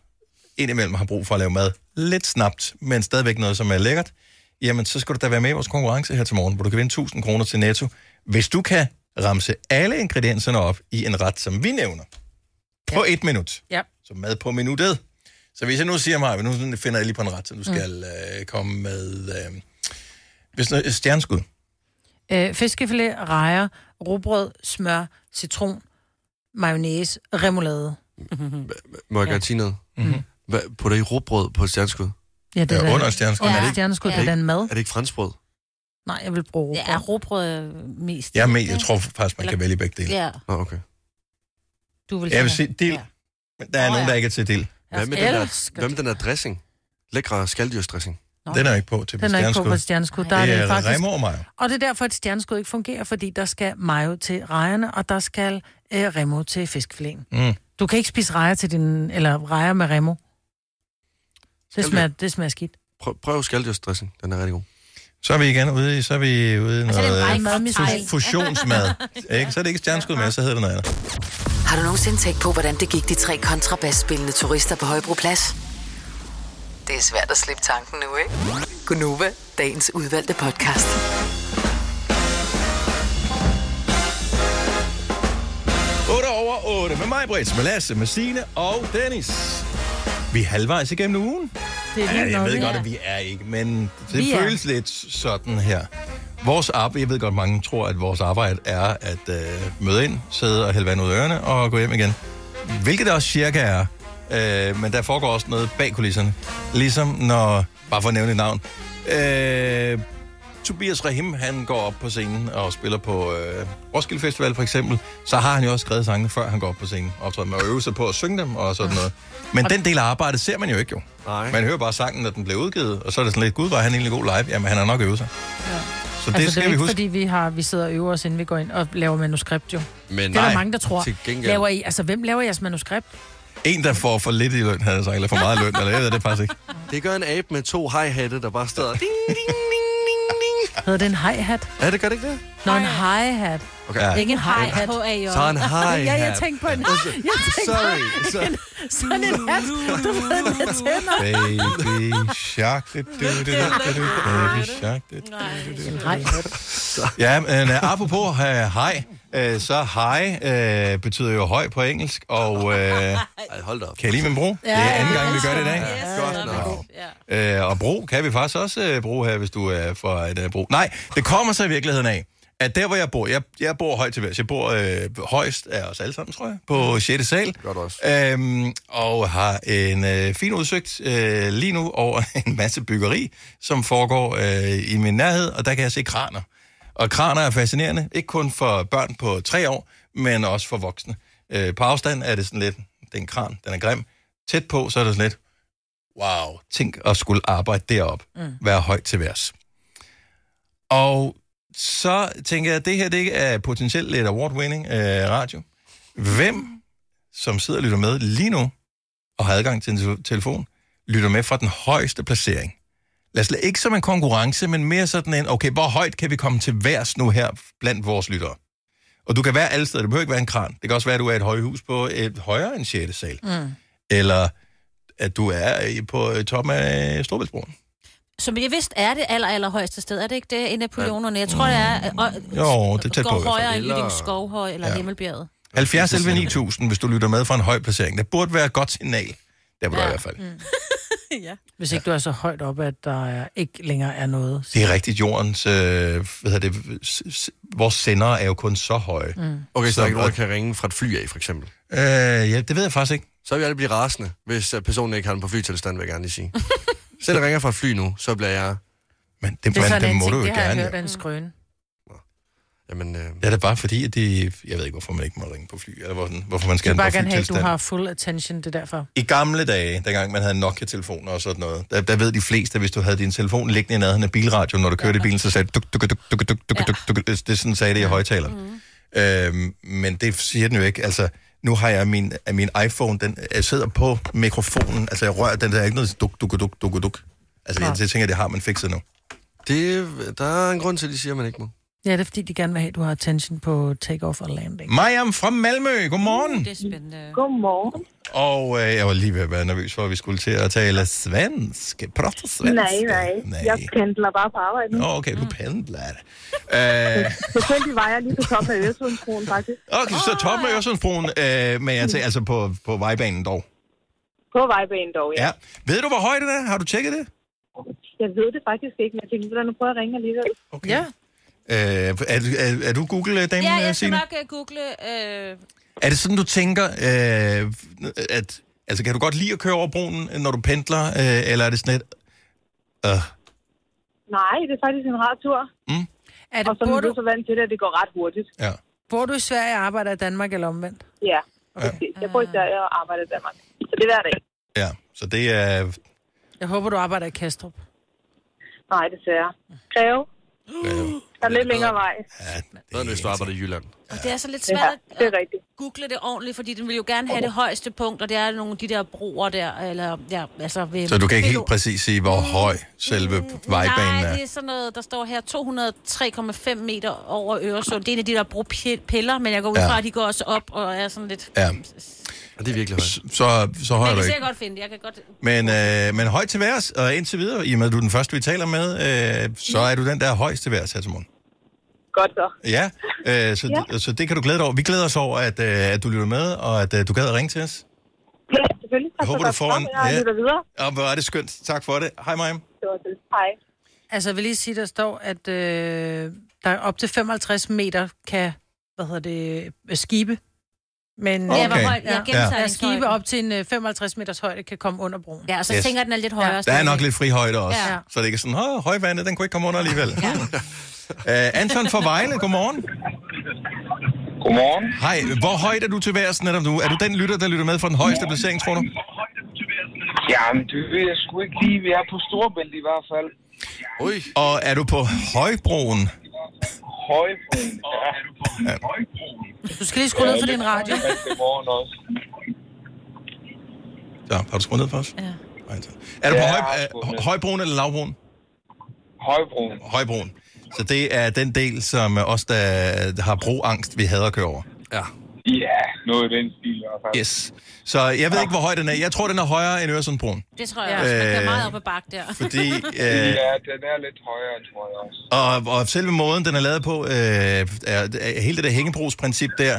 indimellem har brug for at lave mad lidt snabt, men stadigvæk noget, som er lækkert, jamen så skal du da være med i vores konkurrence her til morgen, hvor du kan vinde 1000 kroner til Netto. Hvis du kan ramse alle ingredienserne op i en ret, som vi nævner, på et minut. Ja. Så mad på minuttet. Så hvis jeg nu siger mig, nu finder jeg lige på en ret, så du skal mm. øh, komme med... Øh, hvis noget, stjerneskud. Øh, fiskefilet, rejer, rugbrød, smør, citron, mayonnaise, remoulade. Må jeg godt sige noget? Mm-hmm. Putter I rugbrød på et stjerneskud? Ja, det er Ja, under stjerneskud. Ja, Er det ja. ikke- stjerneskud, er det er den mad. Er det ikke franskbrød? Nej, jeg vil bruge Det er rugbrød mest. Jeg, er med, jeg tror faktisk, man kan vælge begge dele. Ja. Nå, okay. Du vil Jeg vil sige- dild, men der er nogen, ja. der ikke er til dild. Hvad med, den der, hvad med den der dressing? Lækre skalddyrsdressing. Den er ikke på til Den er ikke på stjerneskud. på stjerneskud. Der Det er, det faktisk... Remo og mayo. Og det er derfor, at stjerneskud ikke fungerer, fordi der skal mayo til rejerne, og der skal øh, remo til fiskefileten. Mm. Du kan ikke spise rejer til din, eller rejer med remo. Det smager, det smager skidt. Prøv, prøv skalddyrsdressing. Den er rigtig god. Så er vi igen ude i, så er vi ude i så er det noget en øh, fu- fusionsmad. ikke? Så er det ikke stjerneskud mere, så hedder det noget andet. Har du nogensinde tænkt på, hvordan det gik de tre kontrabasspillende turister på Højbroplads? Det er svært at slippe tanken nu, ikke? Gunova, dagens udvalgte podcast. Over 8 med mig, Brits, med Lasse, med Signe og Dennis. Vi er halvvejs igennem ugen. Det er Ja, jeg ved godt, er. at vi er ikke, men det Vi er. føles lidt sådan her. Vores arbejde, jeg ved godt, mange tror, at vores arbejde er at øh, møde ind, sidde og hælde vand ud af ørerne og gå hjem igen. Hvilket det også cirka er. Øh, men der foregår også noget bag kulisserne. Ligesom når, bare for at nævne et navn, øh, Tobias Rahim, han går op på scenen og spiller på øh, Roskilde Festival for eksempel, så har han jo også skrevet sangene, før han går op på scenen og optræder med at øve sig på at synge dem og sådan noget. Men den del af arbejdet ser man jo ikke jo. Nej. Man hører bare sangen, når den bliver udgivet, og så er det sådan lidt, gud, var han egentlig god live? Jamen, han har nok øvet sig. Ja. Så det altså, skal det er vi ikke, huske. fordi vi, har, vi sidder og øver os, inden vi går ind og laver manuskript, jo. Men det er der nej, mange, der tror. gengæld- Laver I, altså, hvem laver jeres manuskript? En, der får for lidt i løn, havde jeg sagt, eller for meget løn, eller jeg ved det faktisk ikke. Det gør en abe med to hi-hatte, der bare står... Ding, ding, Hedder det en hi-hat? Ja, det gør det ikke det? Nå, en hi-hat. Okay. Ja. Ikke en hi-hat. H-A-J. Så en hi-hat. Ja, jeg tænkte på en... Jeg tænkte Sorry. på Så- en, sådan en hat, du ved, med tænder. Baby shark, du, du, du, baby shark, du, du, hi-hat. Ja, men uh, apropos uh, hej, uh, så hej uh, betyder jo høj på engelsk, og Ej, hold da op. kan I lide min bro? Det er anden gang, vi gør det i dag. Godt nok. Øh, og bro kan vi faktisk også øh, bruge her, hvis du er fra et øh, bro. Nej, det kommer så i virkeligheden af, at der, hvor jeg bor, jeg, jeg bor højt til værs. Jeg bor øh, højst af os alle sammen, tror jeg, på 6. sal. Godt også. Øhm, og har en øh, fin udsigt øh, lige nu over en masse byggeri, som foregår øh, i min nærhed, og der kan jeg se kraner. Og kraner er fascinerende, ikke kun for børn på tre år, men også for voksne. Øh, på afstand er det sådan lidt, det er en kran, den er grim. Tæt på, så er det sådan lidt, wow, tænk at skulle arbejde derop, mm. være højt til værs. Og så tænker jeg, at det her det er potentielt lidt award-winning øh, radio. Hvem, som sidder og lytter med lige nu, og har adgang til en te- telefon, lytter med fra den højeste placering? Lad os ikke som en konkurrence, men mere sådan en, okay, hvor højt kan vi komme til værs nu her blandt vores lyttere? Og du kan være alle steder, det behøver ikke være en kran. Det kan også være, at du er et højhus på et højere end 6. sal. Mm. Eller at du er i- på toppen af Storbæltsbroen. Som jeg vidste er det aller, aller højeste sted. Er det ikke det, en af pylonerne? Jeg tror, det er... Og, Jo, det er tæt på i går hvert fald. højere end Eller- Jyllinge Skovhøj eller Ja. Himmelbjerget. 70 11 9000, hvis du lytter med fra en høj placering. Det burde være et godt signal. Der burde ja. i hvert fald. ja. Hvis ikke du er så højt op, at der er, ikke længere er noget. Det er rigtigt, jordens... Øh, hvad hedder det? s- s- Vores sendere er jo kun så høje. Mm. Okay, så der er ikke nogen, der kan ringe fra et fly af, for eksempel? Øh, ja, det ved jeg faktisk ikke. Så vil jeg blive rasende, hvis øh, personen ikke har den på flytilstand, vil jeg gerne lige sige. Selv ringer fra et fly nu, så bliver jeg... Men Det er sådan det må ting, du jo det har jeg gerne, hørt en skrøne. Jamen, øh... Det er det bare fordi, at det... Jeg ved ikke, hvorfor man ikke må ringe på fly, eller hvorfor, hvorfor man Jeg skal vil have bare gerne have, at du har full attention, det er derfor. I gamle dage, dengang man havde Nokia-telefoner og sådan noget, der, der ved de fleste, at hvis du havde din telefon liggende i nærheden af bilradioen, når du kørte i bilen, så sagde det duk, duk, duk, duk, duk, duk, duk, duk, det, det sådan sagde det i højtaleren. Mhm. Øhm, men det siger den jo ikke. Altså, nu har jeg min, min iPhone, den jeg sidder på mikrofonen, altså jeg rører den, der er ikke noget duk, duk, duk, duk, duk. Altså, jeg, jeg tænker, det har man fikset nu. Det, der er en grund til, at de siger, at man ikke må. Ja, det er fordi, de gerne vil have, at du har attention på take-off og landing. Mariam fra Malmø, godmorgen. Det er spændende. Godmorgen. Og øh, jeg var lige ved at være nervøs for, at vi skulle til at tale svensk. Prata svensk. Nej, nej, nej. Jeg pendler bare på arbejde nu. Nå, okay, du pendler. Øh, Selvfølgelig var jeg lige på toppen af Øresundsbroen, faktisk. okay, så toppen af Øresundsbroen, øh, men jeg tænker, altså på, på vejbanen dog. På vejbanen dog, ja. Ja. Ved du, hvor højt det er? Har du tjekket det? Jeg ved det faktisk ikke, men jeg tænkte, nu prøver jeg at ringe alligevel. Okay. Ja. Øh, er, du- er, er du Google-damen, Ja, jeg skal Signe? nok uh, google... Uh, Er det sådan, du tænker, øh, at... Altså, kan du godt lide at køre over broen, når du pendler, øh, eller er det sådan et... Øh, Nej, det er faktisk en rar tur. Mm. Er det, og så bor er du- du så vant til det, at det går ret hurtigt. Ja. Bor du i Sverige og arbejder i Danmark eller omvendt? Ja, præcis. Jeg bor i Sverige og arbejder i Danmark. Så det er hver dag. ja, så det er... Jeg håber, du arbejder i Kastrup. Nej, desværre. Greve. Der er lidt længere vej. Bedre, end hvis du arbejder i Jylland. og det er så lidt Ja, svært det er at rigtigt. google det ordentligt, fordi den vil jo gerne have det højeste punkt, og det er nogle af de der broer der, eller ja, altså ved... Så du kan ikke helt præcis sige, hvor høj selve vejbanen Nej, er? det er sådan noget, der står her 203,5 meter over Øresund. Det er en af de der bropiller, men jeg går ud Ja. fra, at de går også op og er sådan lidt... Ja. Og det er virkelig højt. Så, så høj Men er jeg kan ikke. sikkert godt finde det. Jeg kan godt... Men, øh, men højt til værs, og indtil videre, i og med, at du er den første, vi taler med, øh, så er du den der højst til værs her til morgen. Godt så. Ja, øh, så, ja. så det kan du glæde dig over. Vi glæder os over, at, øh, at du lytter med, og at øh, du gad at ringe til os. Ja, selvfølgelig. Jeg håber, du får en... Jeg videre. Og hvor er det skønt. Tak for det. Hej, Maja. Det det. Hej. Altså, jeg vil lige sige, der står, at øh, der er op til 55 meter kan, hvad hedder det, øh, skibe. Men, Ja, hvor højt- ja, ja, gennemsejlingshøjden. skibe op til en øh, 55 meters højde kan komme under broen. Ja, og så Yes. tænker at den er lidt højere. Der er nok lidt fri højde også. Ja. Så det er ikke sådan, Åh, højvandet, den kunne ikke komme under alligevel. Ja. uh, Anton fra Vejle, godmorgen. Godmorgen. Hej, hvor højt er du til værs netop nu? Er du den lytter, der lytter med fra den højeste placering, tror du? Jamen, det ved jeg sgu ikke lige. Vi er på Storbælt i hvert fald. Ui. Og er du på Højbroen? Højbroen. Ja. Ja. Du skal lige skrue ned for din radio. Også. Så, har du skruet ned for os? Ja. Er du på Ja, høj, har øh. Højbroen eller Lavbroen? Højbroen. Højbroen. Så det er den del, som os, der har broangst, vi hader at køre over. Ja. Ja, noget i den stil fald. Yes. Så jeg ved ikke, hvor høj den er. Jeg tror, den er højere end Øresundbroen. Det tror jeg også. Man Øh, kan meget op ad bakke der. Fordi, øh, Ja, den er lidt højere, tror jeg også. og, og selve måden, den er lavet på, øh, er, er hele det der hængebrugsprincip der,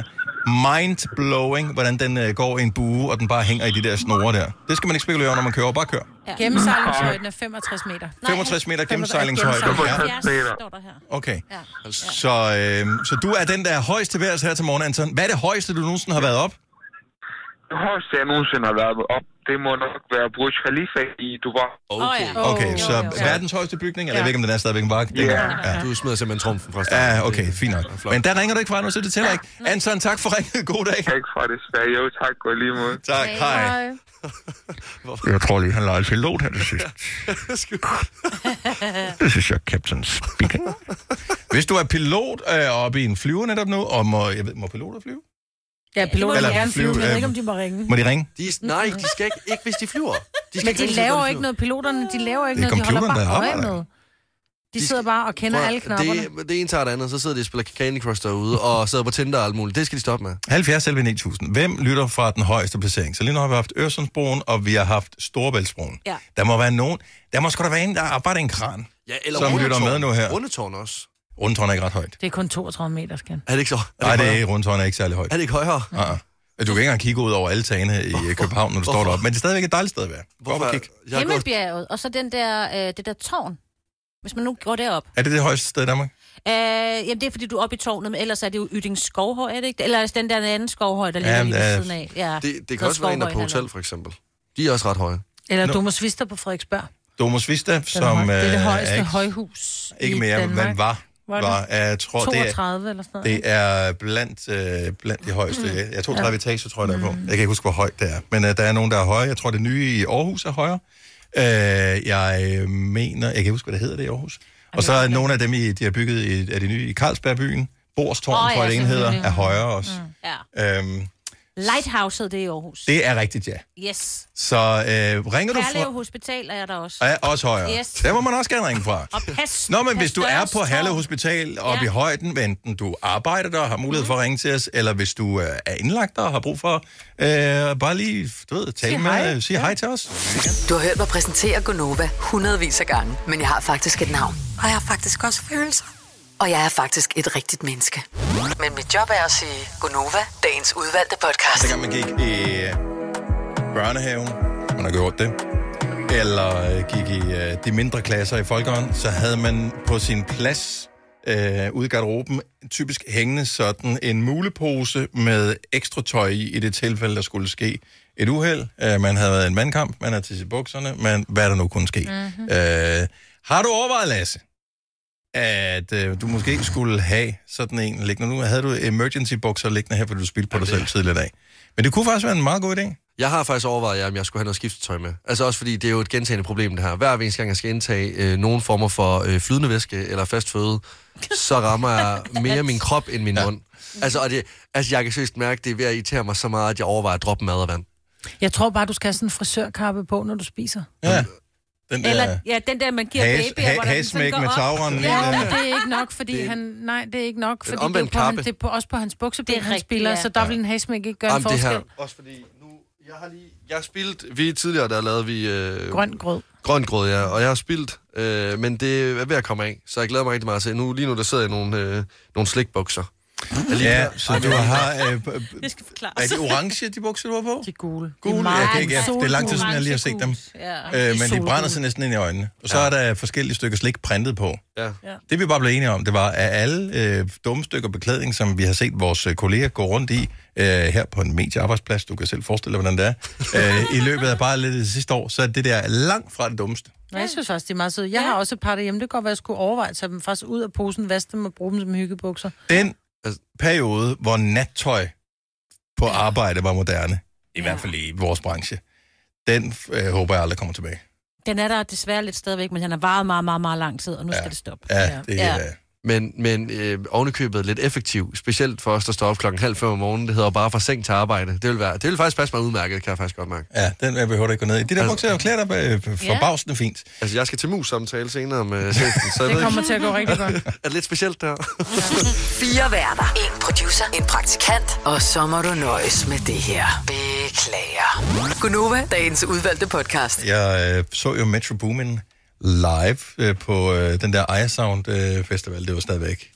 mind-blowing, hvordan den øh, går i en bue, og den bare hænger i de der snore der. Det skal man ikke spekulere over, når man kører. Bare kør. Ja. Gennemsejlingshøjden er 65 meter. 65 meter gennemsejlingshøjde. Ja. 70 står der her. Okay. Så, øh, så du er den, der er højst til værs her til morgen, Anton. Hvad er det højeste, du nogensinde har været op? Det højeste, jeg nogensinde har været op, det må nok være Burj Khalifa i Dubai. Okay, Okay, så verdens højeste bygning, eller jeg ved ikke, om den er stadigvæk en bakke. Ja. ja. Du smider simpelthen trumfen fra starten. Ja, okay, fint nok. Men der ringer du ikke fra nu, så det tæller ikke. Anton, tak for ringet. God dag. Tak for det, Sverige. Jo, tak. Og lige måde. Tak, hej. Jeg tror lige, han leger pilot her til sidst. Det synes jeg, Captain Speaking. Hvis du er pilot øh, oppe i en flyver netop nu, og må, jeg ved, må piloter flyve? Ja, piloter Eller må gerne flyve, flyve, men jeg ved ikke, øh, om de må ringe. Må de ringe? De, nej, de skal ikke, ikke hvis de flyver. De skal Men de ringe, laver ikke noget, piloterne, de laver ikke Det er noget, de holder bare øje med. De sidder bare og kender alle knapperne. det, det ene tager det andet, så sidder de og spiller Candy Crush derude, og sidder på Tinder og alt muligt. Det skal de stoppe med. 70 selv 9000. Hvem lytter fra den højeste placering? Så lige nu har vi haft Øresundsbroen, og vi har haft Storebæltsbroen. Ja. Der må være nogen. Der må sgu da være en, der arbejder en kran. Ja, eller som lytter med nu her. Rundetårn også. Rundtårn er ikke ret højt. Det er kun 32 meter, skal Er det ikke så? Er Nej, det er højere? ikke. Rundtårn er ikke særlig højt. Er det ikke højere? Uh-uh. Du kan ikke engang kigge ud over alle tagene i øh, København, når du står deroppe. Men det er stadigvæk et dejligt sted at være. Gå op og kig. Jeg har gået, Himmelbjerget, og så den der, øh, det der tårn. Hvis man nu går derop. Er det det højeste sted i Danmark? Øh, jamen, det er fordi, du er oppe i tårnet, men ellers er det jo Yding Skovhøj, er det ikke? Eller er det den der anden skovhøj, der ligger Jamen, lige ved øh, siden af? Ja, det, det kan også være en, der er på Skovhøjen, hotel, for eksempel. De er også ret høje. Eller Nå. Domus Vista på Frederiksberg. Domus Vista, som det er det øh, højeste ikke, højhus ikke i mere, Danmark. men var. Var var jeg tror, det er, 32 eller sådan noget. det er blandt, øh, blandt de højeste. Mm. Jeg tror 30 etager, tror jeg, der er på. Jeg kan ikke huske, hvor højt det er. Men øh, der er nogen, der er høje. Jeg tror, det nye i Aarhus er højere. Øh, jeg mener... Jeg kan ikke huske, hvad det hedder det i Aarhus. Og så er nogle af dem, i, de har bygget i, er de nye i Carlsbergbyen. Borstårn, oh, ja, tror jeg, det ene hedder, er højere også. Ja. Øhm, Lighthouse hed det i Aarhus. det er rigtigt, ja. Yes. Så øh, ringer du Herlev fra... Hospital er der også. Er også højere. Yes. Der må man også gerne ringe fra. Og pas, Nå, men pas hvis du er på Herlev. Hospital oppe Ja. i højden, hvad enten du arbejder der og har mulighed for at ringe til os, eller hvis du øh, er indlagt der og har brug for øh, bare lige, du ved, tale Sig med, hej. sige hej til os. Du har hørt mig præsentere Gonova hundredvis af gange, men jeg har faktisk et navn. Og jeg har faktisk også følelser. Og jeg er faktisk et rigtigt menneske. Men mit job er at sige Gonova, dagens udvalgte podcast. Dengang man gik i øh, børnehaven, man har gjort det, eller øh, gik i øh, de mindre klasser i folkeånd, så havde man på sin plads øh, ude i garderoben typisk hængende sådan en mulepose med ekstra tøj i, i det tilfælde, der skulle ske et uheld. Øh, man havde været en mandkamp, man havde til sit bukserne, men hvad der nu kunne ske. Mm-hmm. Øh, har du overvejet, Lasse, at øh, du måske ikke skulle have sådan en liggende? Nu havde du emergency bukser liggende her, fordi du spildte på dig selv tidligere i dag. Men det kunne faktisk være en meget god idé. Jeg har faktisk overvejet, ja, om jeg skulle have noget skiftetøj med. Altså også fordi, det er jo et gentagende problem, det her. Hver eneste gang, jeg skal indtage øh, nogen former for øh, flydende væske eller fast føde, så rammer jeg mere min krop end min ja. mund. Altså, og det, altså, jeg kan seriøst mærke, det er ved at irritere mig så meget, at jeg overvejer at droppe mad og vand. Jeg tror bare, du skal have sådan en frisørkappe på, når du spiser. Ja. Den Eller ja, den der, man giver Has- babyer, ha- hvor der hasmæk sådan med går op. tagrenden Ja, der. det er ikke nok, fordi han... Nej, det er ikke nok, fordi det er, på han, det er på, også på hans bukseben, Det han spiller, ja. så der vil en hasmæk ikke gøre en Jamen, det forskel. her, også fordi nu, jeg har lige, jeg har spildt, vi tidligere, der lavede vi... Øh, Grøn grød. Grøn grød, ja, og jeg har spildt, øh, men det er ved at komme af, så jeg glæder mig rigtig meget til. Nu, lige nu, der sidder jeg i nogle, øh, nogle slikbukser. Ja, så du har... Øh, Det skal forklares. er de orange, de bukser, du har på? De er gule. Gule? Jeg kan ikke, ja, det er lang tid siden, jeg lige har set dem. Ja. Øh, men de brænder sig næsten ind i øjnene. Og så er der forskellige stykker slik printet på. Ja. Det vi bare blev enige om, det var, at alle øh, dumme stykker beklædning, som vi har set vores øh, kolleger gå rundt i, øh, her på en mediearbejdsplads, du kan selv forestille dig, hvordan det er, øh, i løbet af bare lidt det sidste år, så er det der langt fra det dummeste. Ja, jeg synes faktisk, de er meget søde. Jeg har også et par derhjemme. Det kan godt være, at jeg skulle overveje at tage dem faktisk ud af posen, vaske dem og bruge dem som hyggebukser. Den periode, hvor nattøj på arbejde var moderne, i hvert fald i vores branche, den øh, håber jeg aldrig kommer tilbage. Den er der desværre lidt stadigvæk, men den har varet meget, meget, meget lang tid, og nu ja. skal det stoppe. Ja, det Ja. Men, men øh, ovenikøbet lidt effektiv, specielt for os, der står op klokken halv fem om morgenen. Det hedder bare fra seng til arbejde. Det vil, være, det vil faktisk passe mig udmærket, kan jeg faktisk godt mærke. Ja, den jeg behøver du ikke gå ned i. De der bukser er jo klædt dig øh, forbavsende fint. Altså, jeg skal til mus-samtale senere med chefen, så jeg Det kommer ikke- til at gå rigtig godt. er det lidt specielt der? Fire værter. En producer. En praktikant. Og så må du nøjes med det her. Beklager. Gunova, dagens udvalgte podcast. Jeg øh, så jo Metro Boomin live øh, på øh, den der Sound øh, Festival. Det var stadigvæk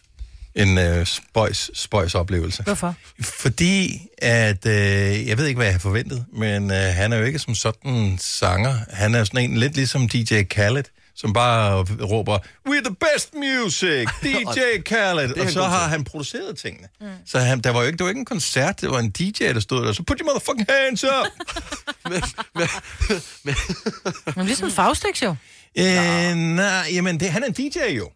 en øh, spøjs, spøjs oplevelse. Hvorfor? Fordi at, øh, jeg ved ikke, hvad jeg har forventet, men øh, han er jo ikke som sådan sanger. Han er sådan en lidt ligesom DJ Khaled, som bare råber, we're the best music, DJ Khaled, og så har han produceret tingene. Mm. Så han, der var jo ikke, det var ikke en koncert, det var en DJ, der stod der, så put your motherfucking hands up! Men ligesom Faustix jo. Øh, nej, jamen, det, han er en DJ jo.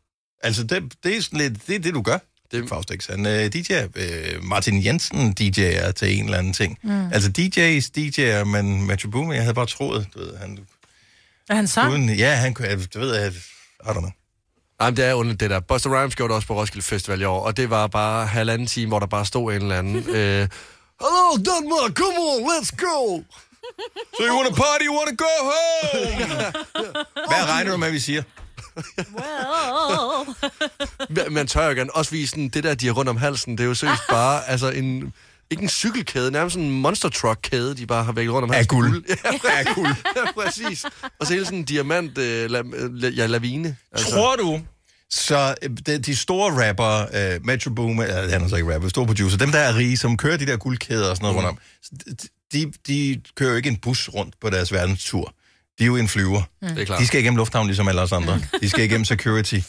Altså, det, det er sådan lidt, det er det, du gør. Det er Faustix. Han er DJ. Øh, Martin Jensen DJ'er til en eller anden ting. Mm. Altså, DJ's DJ'er, men Metro Boomin, jeg havde bare troet, du ved, han... Er han sang? Uden, ja, han kunne, jeg- du ved, jeg, I don't know. Jamen, det er underligt det der. Buster Rhymes gjorde det også på Roskilde Festival i år, og det var bare halvanden time, hvor der bare stod en eller anden... øh, Hello, Denmark, come on, let's go! So you wanna party, you wanna go home? Hvad regner du med, vi siger? Men- Man tør jo gerne også vise sådan, det der, de har rundt om halsen, det er jo seriøst bare, altså en, ikke en cykelkæde, nærmest sådan en monster truck kæde, de bare har vækket rundt om halsen. Af guld. Ja, af guld. ja, præcis. Og så hele sådan en diamant, øh, la, la, ja, lavine. Altså. Tror du, så øh, de, de store rapper, uh, Metro Boomin, uh, han er så ikke rapper, store producer, dem der er rige, som kører de der guldkæder og sådan noget mm. rundt om, de, de kører jo ikke en bus rundt på deres verdenstur. De er jo en flyver. Mm. Det er klart. De skal igennem lufthavnen ligesom alle os andre. De skal igennem security.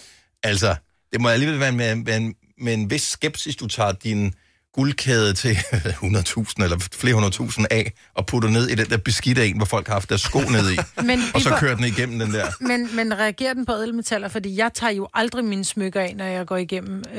Altså, det må alligevel være med, med, en, med en vis skepsis, du tager din guldkæde til 100.000 eller flere hundredtusind af, og putter ned i den der beskidte en, hvor folk har haft deres sko ned i. Men og så kører den igennem den der. Men, men reagerer den på ædelmetaller? Fordi jeg tager jo aldrig mine smykker af, når jeg går igennem, øh,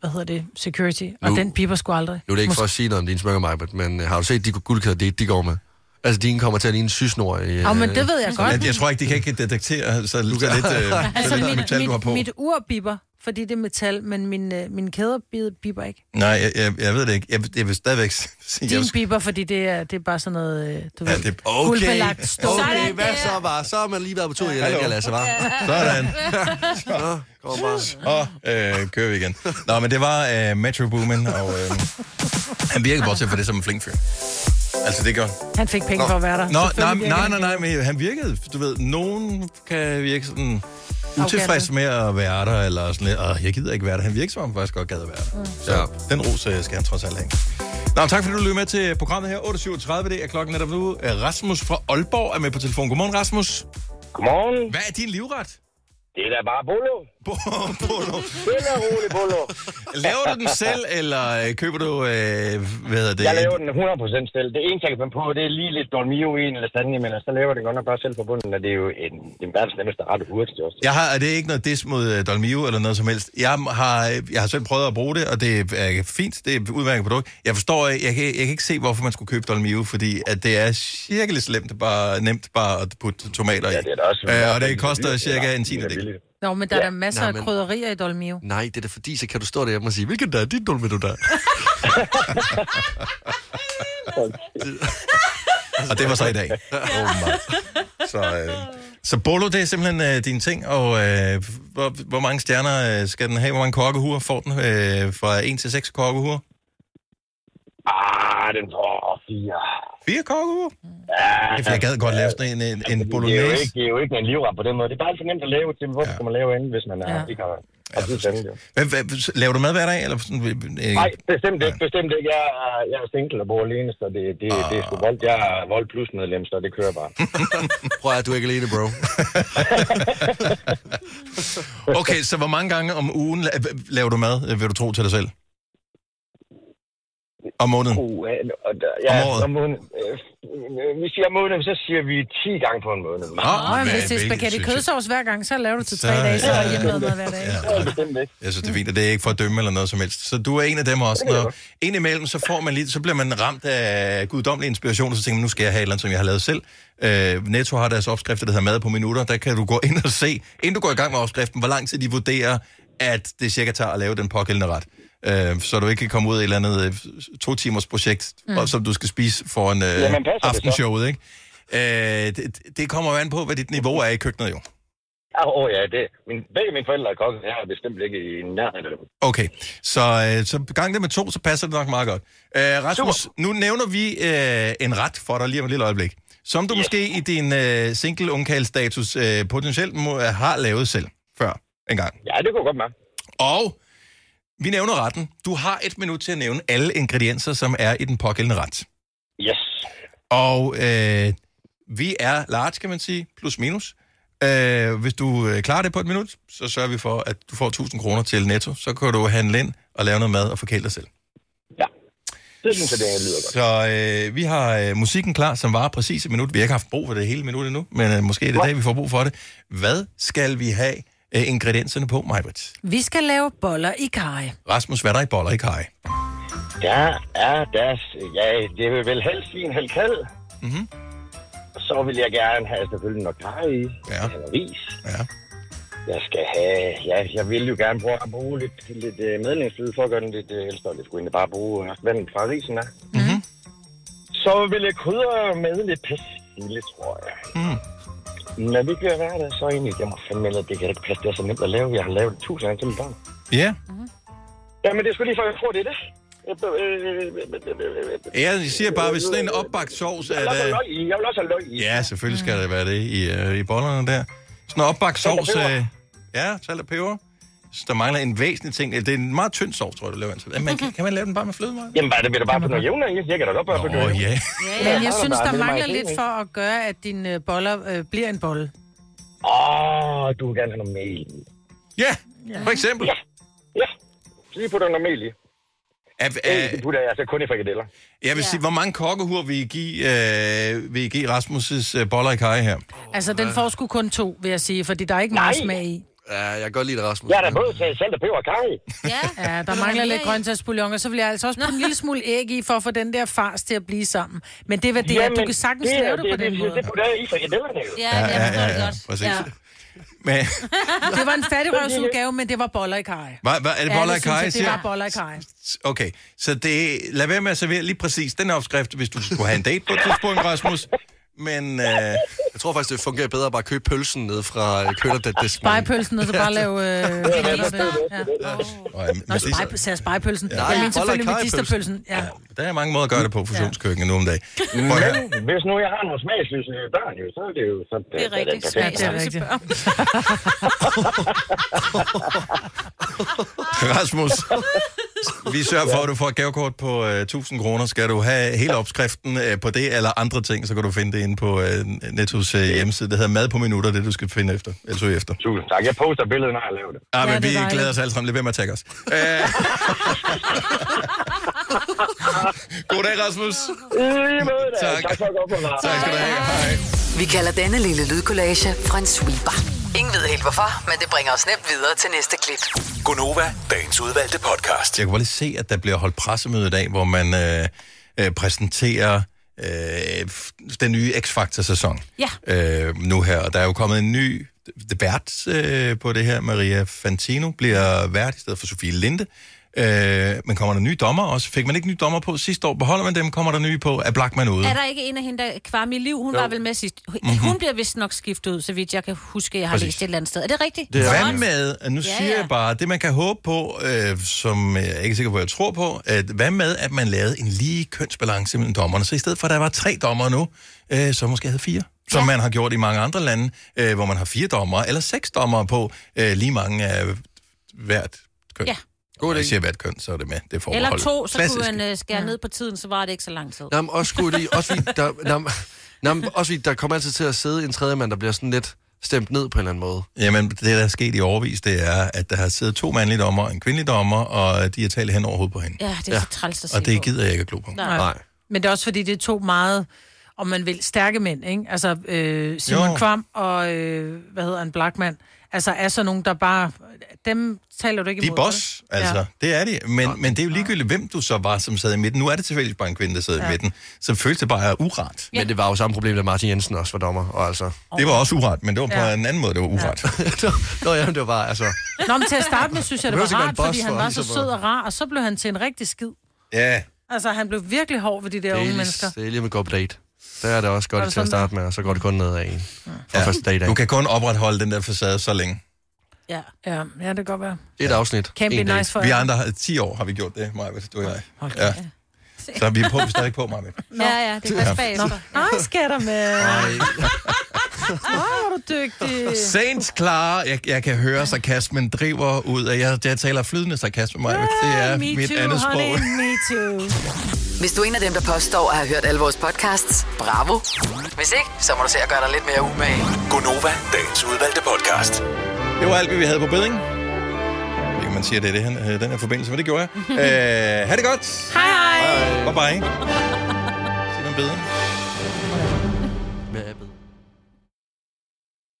hvad hedder det, security. Og Nu- den piper sgu aldrig. Nu er det ikke for at sige noget om dine smykker, Majbert, men øh, har du set de guldkæder, de, de går med? Altså, dine kommer til at ligne en sysnor i... Ja, men det ved jeg godt. Men jeg tror ikke, de kan ikke detektere så, så lidt, øh, Altså, så lidt mit, metal, du har mit, på. mit ur biber, fordi det er metal, men min, øh, min kæder bi- biber ikke. Nej, jeg, jeg, jeg ved det ikke. Jeg, jeg vil stadigvæk sige... Din Jeg, biber, fordi det er, det er bare sådan noget, øh, du Ja, ved, det- Okay, guldbelagt stål. okay, hvad så var? Så har man lige været på tur i. Alaska, Lasse, var? Sådan. Så, kom bare. Så øh, kører vi igen. Nå, men det var øh, Metro Boomin, og øh, han virkede bortset for det som en flink fyr. Altså, det gør Han fik penge for at være der. Nå, nej, nej, virker nej, han. nej, men han virkede, du ved, nogen kan virke sådan utilfreds med at være der, eller sådan lidt, og jeg gider ikke være der. Han virker som om, han faktisk godt gad at være der. Så den ros øh, skal han trods alt have. Nå, tak fordi du lyttede med til programmet her. 8.37, det er klokken netop nu. Øh, Rasmus fra Aalborg er med på telefon. Godmorgen, Rasmus. Godmorgen. Hvad er din livret? Det er da bare bolo. Bolo. Stille og rolig bolo. Laver du den selv, eller øh, køber du, øh, hvad hedder det? Jeg laver den 100% selv. Det eneste, jeg kan finde på, det er lige lidt Dolmio i en lasagne, men så laver det godt nok bare selv fra bunden, og det er jo en, det er verdens nemmeste ret hurtigt også. Jeg har, det er ikke noget dis mod uh, eller noget som helst. Jeg har, jeg har selv prøvet at bruge det, og det er fint. Det er et udmærket produkt. Jeg forstår, jeg, jeg, kan, jeg kan ikke se, hvorfor man skulle købe Dolmio, fordi at det er cirka lidt slemt, bare nemt bare at putte tomater i. Ja, det er da også- øh, og det koster cirka en tiende del. Nå, men der er der masser Nej, af men- krydderier i Dolmio. Nej, det er da fordi, så kan du stå derhjemme og sige, hvilken der er dit du der? Og det var så i dag. åbenbart. Så, øh, så Bolo, det er simpelthen øh, din ting, og øh, hvor, hvor mange stjerner øh, skal den have? Hvor mange kokkehuer får den? Øh, fra 1 til 6 kokkehuer? Ah, den får fire. Fire kokkehuer? Ja, Ja, jeg gad godt lave sådan en, en, en det, er jo bolognese. ikke, det er jo ikke en livret på den måde. Det er bare for nemt at lave til. Hvorfor skal man lave andet, hvis man er, Ja. ikke har, jo? Hvad, hvad, laver du mad hver dag? Eller sådan, øh, Nej, bestemt ikke. Bestemt ikke. Jeg er, jeg er single og bor alene, så det, det, det er sgu Ah. voldt. Jeg er vold plus medlem, så det kører bare. Prøv at du er ikke alene, bro. Okay, så hvor mange gange om ugen la- laver du mad, øh, vil du tro til dig selv? Om måneden? Uh, og der, ja, Om året? Om måneden. Øh, vi siger om måneden, så siger vi 10 gange på en måned. Nå, Nå, men hvad- hvis det er spaghetti kødsovs hver gang, så laver du til tre Så- dage, så er ja, ja. hjemme mad hver dag. Ja, ikke. Jeg synes, det er fint, og det er ikke for at dømme eller noget som helst. Så du er en af dem også. Det Når en imellem, så får man lige, så bliver man ramt af guddommelig inspiration, og så tænker man, nu skal jeg have et eller andet, som jeg har lavet selv. Øh, Netto har deres opskrifter, der hedder mad på minutter. Der kan du gå ind og se, inden du går i gang med opskriften, hvor lang tid de vurderer, at det cirka tager at lave den pågældende ret. Øh, så du ikke kan komme ud af et eller andet øh, to timers projekt, Mm. mm. som du skal spise for en øh, Jamen, aftenshowet, ikke? Øh, det, det kommer jo an på, hvad dit niveau er i køkkenet, jo. Åh ja, det. Min, begge mine forældre er kokke, jeg er bestemt ikke i nærheden af dem. Okay, så, øh, så gang det med to, så passer det nok meget godt. Øh, Rasmus, nu nævner vi øh, en ret for dig lige om et lille øjeblik, som du yes. måske i din øh, single ungkaldsstatus øh, potentielt må, har lavet selv før en gang. Ja, det kunne godt være. Og vi nævner retten. Du har et minut til at nævne alle ingredienser, som er i den pågældende ret. Yes. Og øh, vi er large, kan man sige, plus minus. Øh, hvis du øh, klarer det på et minut, så sørger vi for, at du får 1000 kroner til Netto. Så kan du handle ind og lave noget mad og forkæle dig selv. Det synes jeg, det lyder godt. Så øh, vi har øh, musikken klar, som var præcis et minut. Vi har ikke haft brug for det hele minut endnu, men øh, måske er det i dag, vi får brug for det. Hvad skal vi have øh, ingredienserne på, Majbrit? Vi skal lave boller i kaj. Rasmus, hvad er der i boller i kaj? Der er deres... Ja, det vil vel helst sige en kald. Mhm. Så vil jeg gerne have selvfølgelig noget kaj i. Ja. Eller ris. Ja. Jeg skal have... Ja, jeg vil jo gerne bruge, bruge lidt, lidt uh, medlemsfløde for at gøre den lidt uh, ældre. Det skulle egentlig bare bruge uh, vandet fra risen af. Mm-hmm. Så vil jeg krydre med lidt persille, tror jeg. Mm. Når det være det, så egentlig, jeg må fandme at det kan da ikke passe, det er så nemt at lave. Jeg har lavet tusind gange til mit barn. Ja. Jamen, det skulle lige for, jeg tror, det er det. Jeg siger bare, hvis sådan en opbagt sovs Jeg er vil også have det... løg i. Jeg vil også have løg i. Ja, selvfølgelig skal det være det i, øh, i bollerne der. Sådan en opbagt sovs... Øh, ja, salt og peber. Så der mangler en væsentlig ting. Det er en meget tynd sovs, tror jeg, du laver. Altså, Man, kan, kan man lave den bare med fløde, Maja? Jamen, bare, det vil da bare på noget jævnere i. Jeg kan da godt bare på noget ja. Men jeg synes, der mangler lidt for at gøre, at dine øh, boller øh, bliver en bolle. Åh, du vil gerne have noget mel. Ja, for eksempel. Ja, ja. Så lige putter noget mel i. Er, Øh, Det putter jeg altså kun i frikadeller. Jeg vil sige, hvor mange kokkehuer vil I give, øh, vil I give Rasmus' øh, boller i kaj her? Altså, den får sgu kun to, vil jeg sige, fordi der er ikke meget Nej. smag i. Ja, jeg kan godt lide det, Rasmus. Jeg har da både taget salt og peber og kaj. Ja, ja der mangler lidt grøntsagsbouillon, og så vil jeg altså også putte en lille smule æg i, for at få den der fars til at blive sammen. Men det er hvad det er, du kan sagtens det, er- lave det på det, den det, måde. Det putter jeg i jo. Ja, jeg forstår det godt. præcis. Ja. Men, Det var en fattigrøvsudgave, men det var boller i kaj. hvad, hvad, er det boller i det synes kaj, Det siger? var boller i kaj. Okay, så det, lad være med at servere lige præcis den opskrift, hvis du skulle have en date på et tidspunkt, Rasmus. Men... Øh, Jeg tror faktisk, det fungerer bedre at bare købe pølsen ned fra øh, køtterdisken. Spejepølsen, og så bare lave... Øh, hedder det? Ja. og, Nå, spejepølsen. Ja. Ja. Nej, Jeg i selvfølgelig kaj-pølsen. medisterpølsen. Ja. der er mange måder at gøre det på fusionskøkkenet nu om dagen. Men hvis nu jeg har nogle smagsløse børn, jo, så er det jo... Så, Det er rigtigt. Ja, det er rigtigt. Rasmus, vi sørger for, at du får et gavekort på øh, 1000 kroner. Skal du have hele opskriften øh, på det eller andre ting, så kan du finde det inde på øh, Nettos øh, hjemmeside. Det hedder Mad på minutter, det du skal finde efter. Eller søge efter. Tusind tak. Jeg poster billedet, når jeg laver det. Ah, men Ja, det vi dejligt. glæder os alle sammen. Lad være med at tagge os. Øh. God dag, Rasmus. Tak. Tak for at gå på mig. Tak skal du have. Hej. Vi kalder denne lille lydkollage en sweeper. Ingen ved helt hvorfor, men det bringer os nemt videre til næste klip. Gunova, dagens udvalgte podcast. Jeg kunne bare lige se, at der bliver holdt pressemøde i dag, hvor man øh, øh, præsenterer øh, den nye X-Factor-sæson. Ja. øh, nu her. Og der er jo kommet en ny vært øh, på det her. Maria Fantino bliver vært i stedet for Sofie Linde. Øh, men kommer der nye dommer også? Fik man ikke nye dommer på sidste år? Beholder man dem? Kommer der nye på? Er Blackman ude? Er der ikke en af hende, der Kvarm i liv? Hun Jo. var vel med sidst. Hun Mhm. hun bliver vist nok skiftet ud, så vidt jeg kan huske, jeg har Præcis. læst et eller andet sted. Er det rigtigt? Det Hvad Godt. med, at nu Ja, siger ja. jeg bare, det man kan håbe på, øh, som jeg er ikke sikker på, at jeg tror på, at hvad med, at man lavede en lige kønsbalance mellem dommerne, så i stedet for, at der var tre dommer nu, øh, så måske havde fire, som man har gjort i mange andre lande, øh, hvor man har fire dommer, eller seks dommer på øh, lige mange af hvert køn. Ja. God jeg siger hvert køn, så er det med. Det er Eller to, så Klassisk. kunne man uh, skære ned på tiden, så var det ikke så lang tid. Nå, men også skulle det, også fordi, der, nå, nå, men også fordi, der kommer altid til at sidde en tredje mand, der bliver sådan lidt stemt ned på en eller anden måde. Jamen, det der er sket i overvis, det er, at der har siddet to mandlige dommer og en kvindelig dommer, og de har talt hen over hovedet på hende. Ja, det er så træls at se Og det gider jeg ikke at glo på. Nej. Nej. Men det er også fordi, det er to meget, om man vil, stærke mænd, ikke? Altså, øh, Simon Jo. Kvam og, øh, hvad hedder han, Blackman. Altså, er så nogen, der bare... Dem taler du ikke De er imod. boss, vel? altså. Ja. Det er de. Men, men det er jo ligegyldigt, hvem du så var, som sad i midten. Nu er det tilfældigvis bare en kvinde, der sad ja. i Ja. midten. Så føles det bare er uret. Men det var jo samme problem, da Martin Jensen også var dommer. Og altså... Det var også uret, men det var på Ja. en anden måde, det var uret. Nå ja, det var bare, altså... Nå, men til at starte med, synes jeg, det var rart, fordi han var så sød og rar, og så blev han til en rigtig skid. Ja. Altså, han blev virkelig hård ved de der unge det, er mennesker. det er lige med gå på date. Der er det også godt det til at starte med, og så går det kun ned af en. Fra Ja. første date af. Du kan kun opretholde den der facade så længe. Ja, ja, ja det kan godt være. Et afsnit. Can't be nice for Vi andre har 10 år har vi gjort det, Maja, du og jeg. Ja. Så er vi på, vi er stadig på, Maja. Ja, ja, det er først bagefter. Ej, skatter med... hvor er du dygtig. Saints Clara, jeg, jeg kan høre sarkasmen driver ud af, jeg, jeg taler flydende sarkasme, mig. Det er Me mit too, andet sprog. honey, me too. Hvis du er en af dem, der påstår at have hørt alle vores podcasts, bravo. Hvis ikke, så må du se at gøre dig lidt mere umage. Gonova, dagens udvalgte podcast. Det var alt, hvad vi havde på beding. Man siger det, det her, øh, den her forbindelse, men det gjorde jeg. uh, ha' det godt. Hej hej. Bye bye. Siger man beding?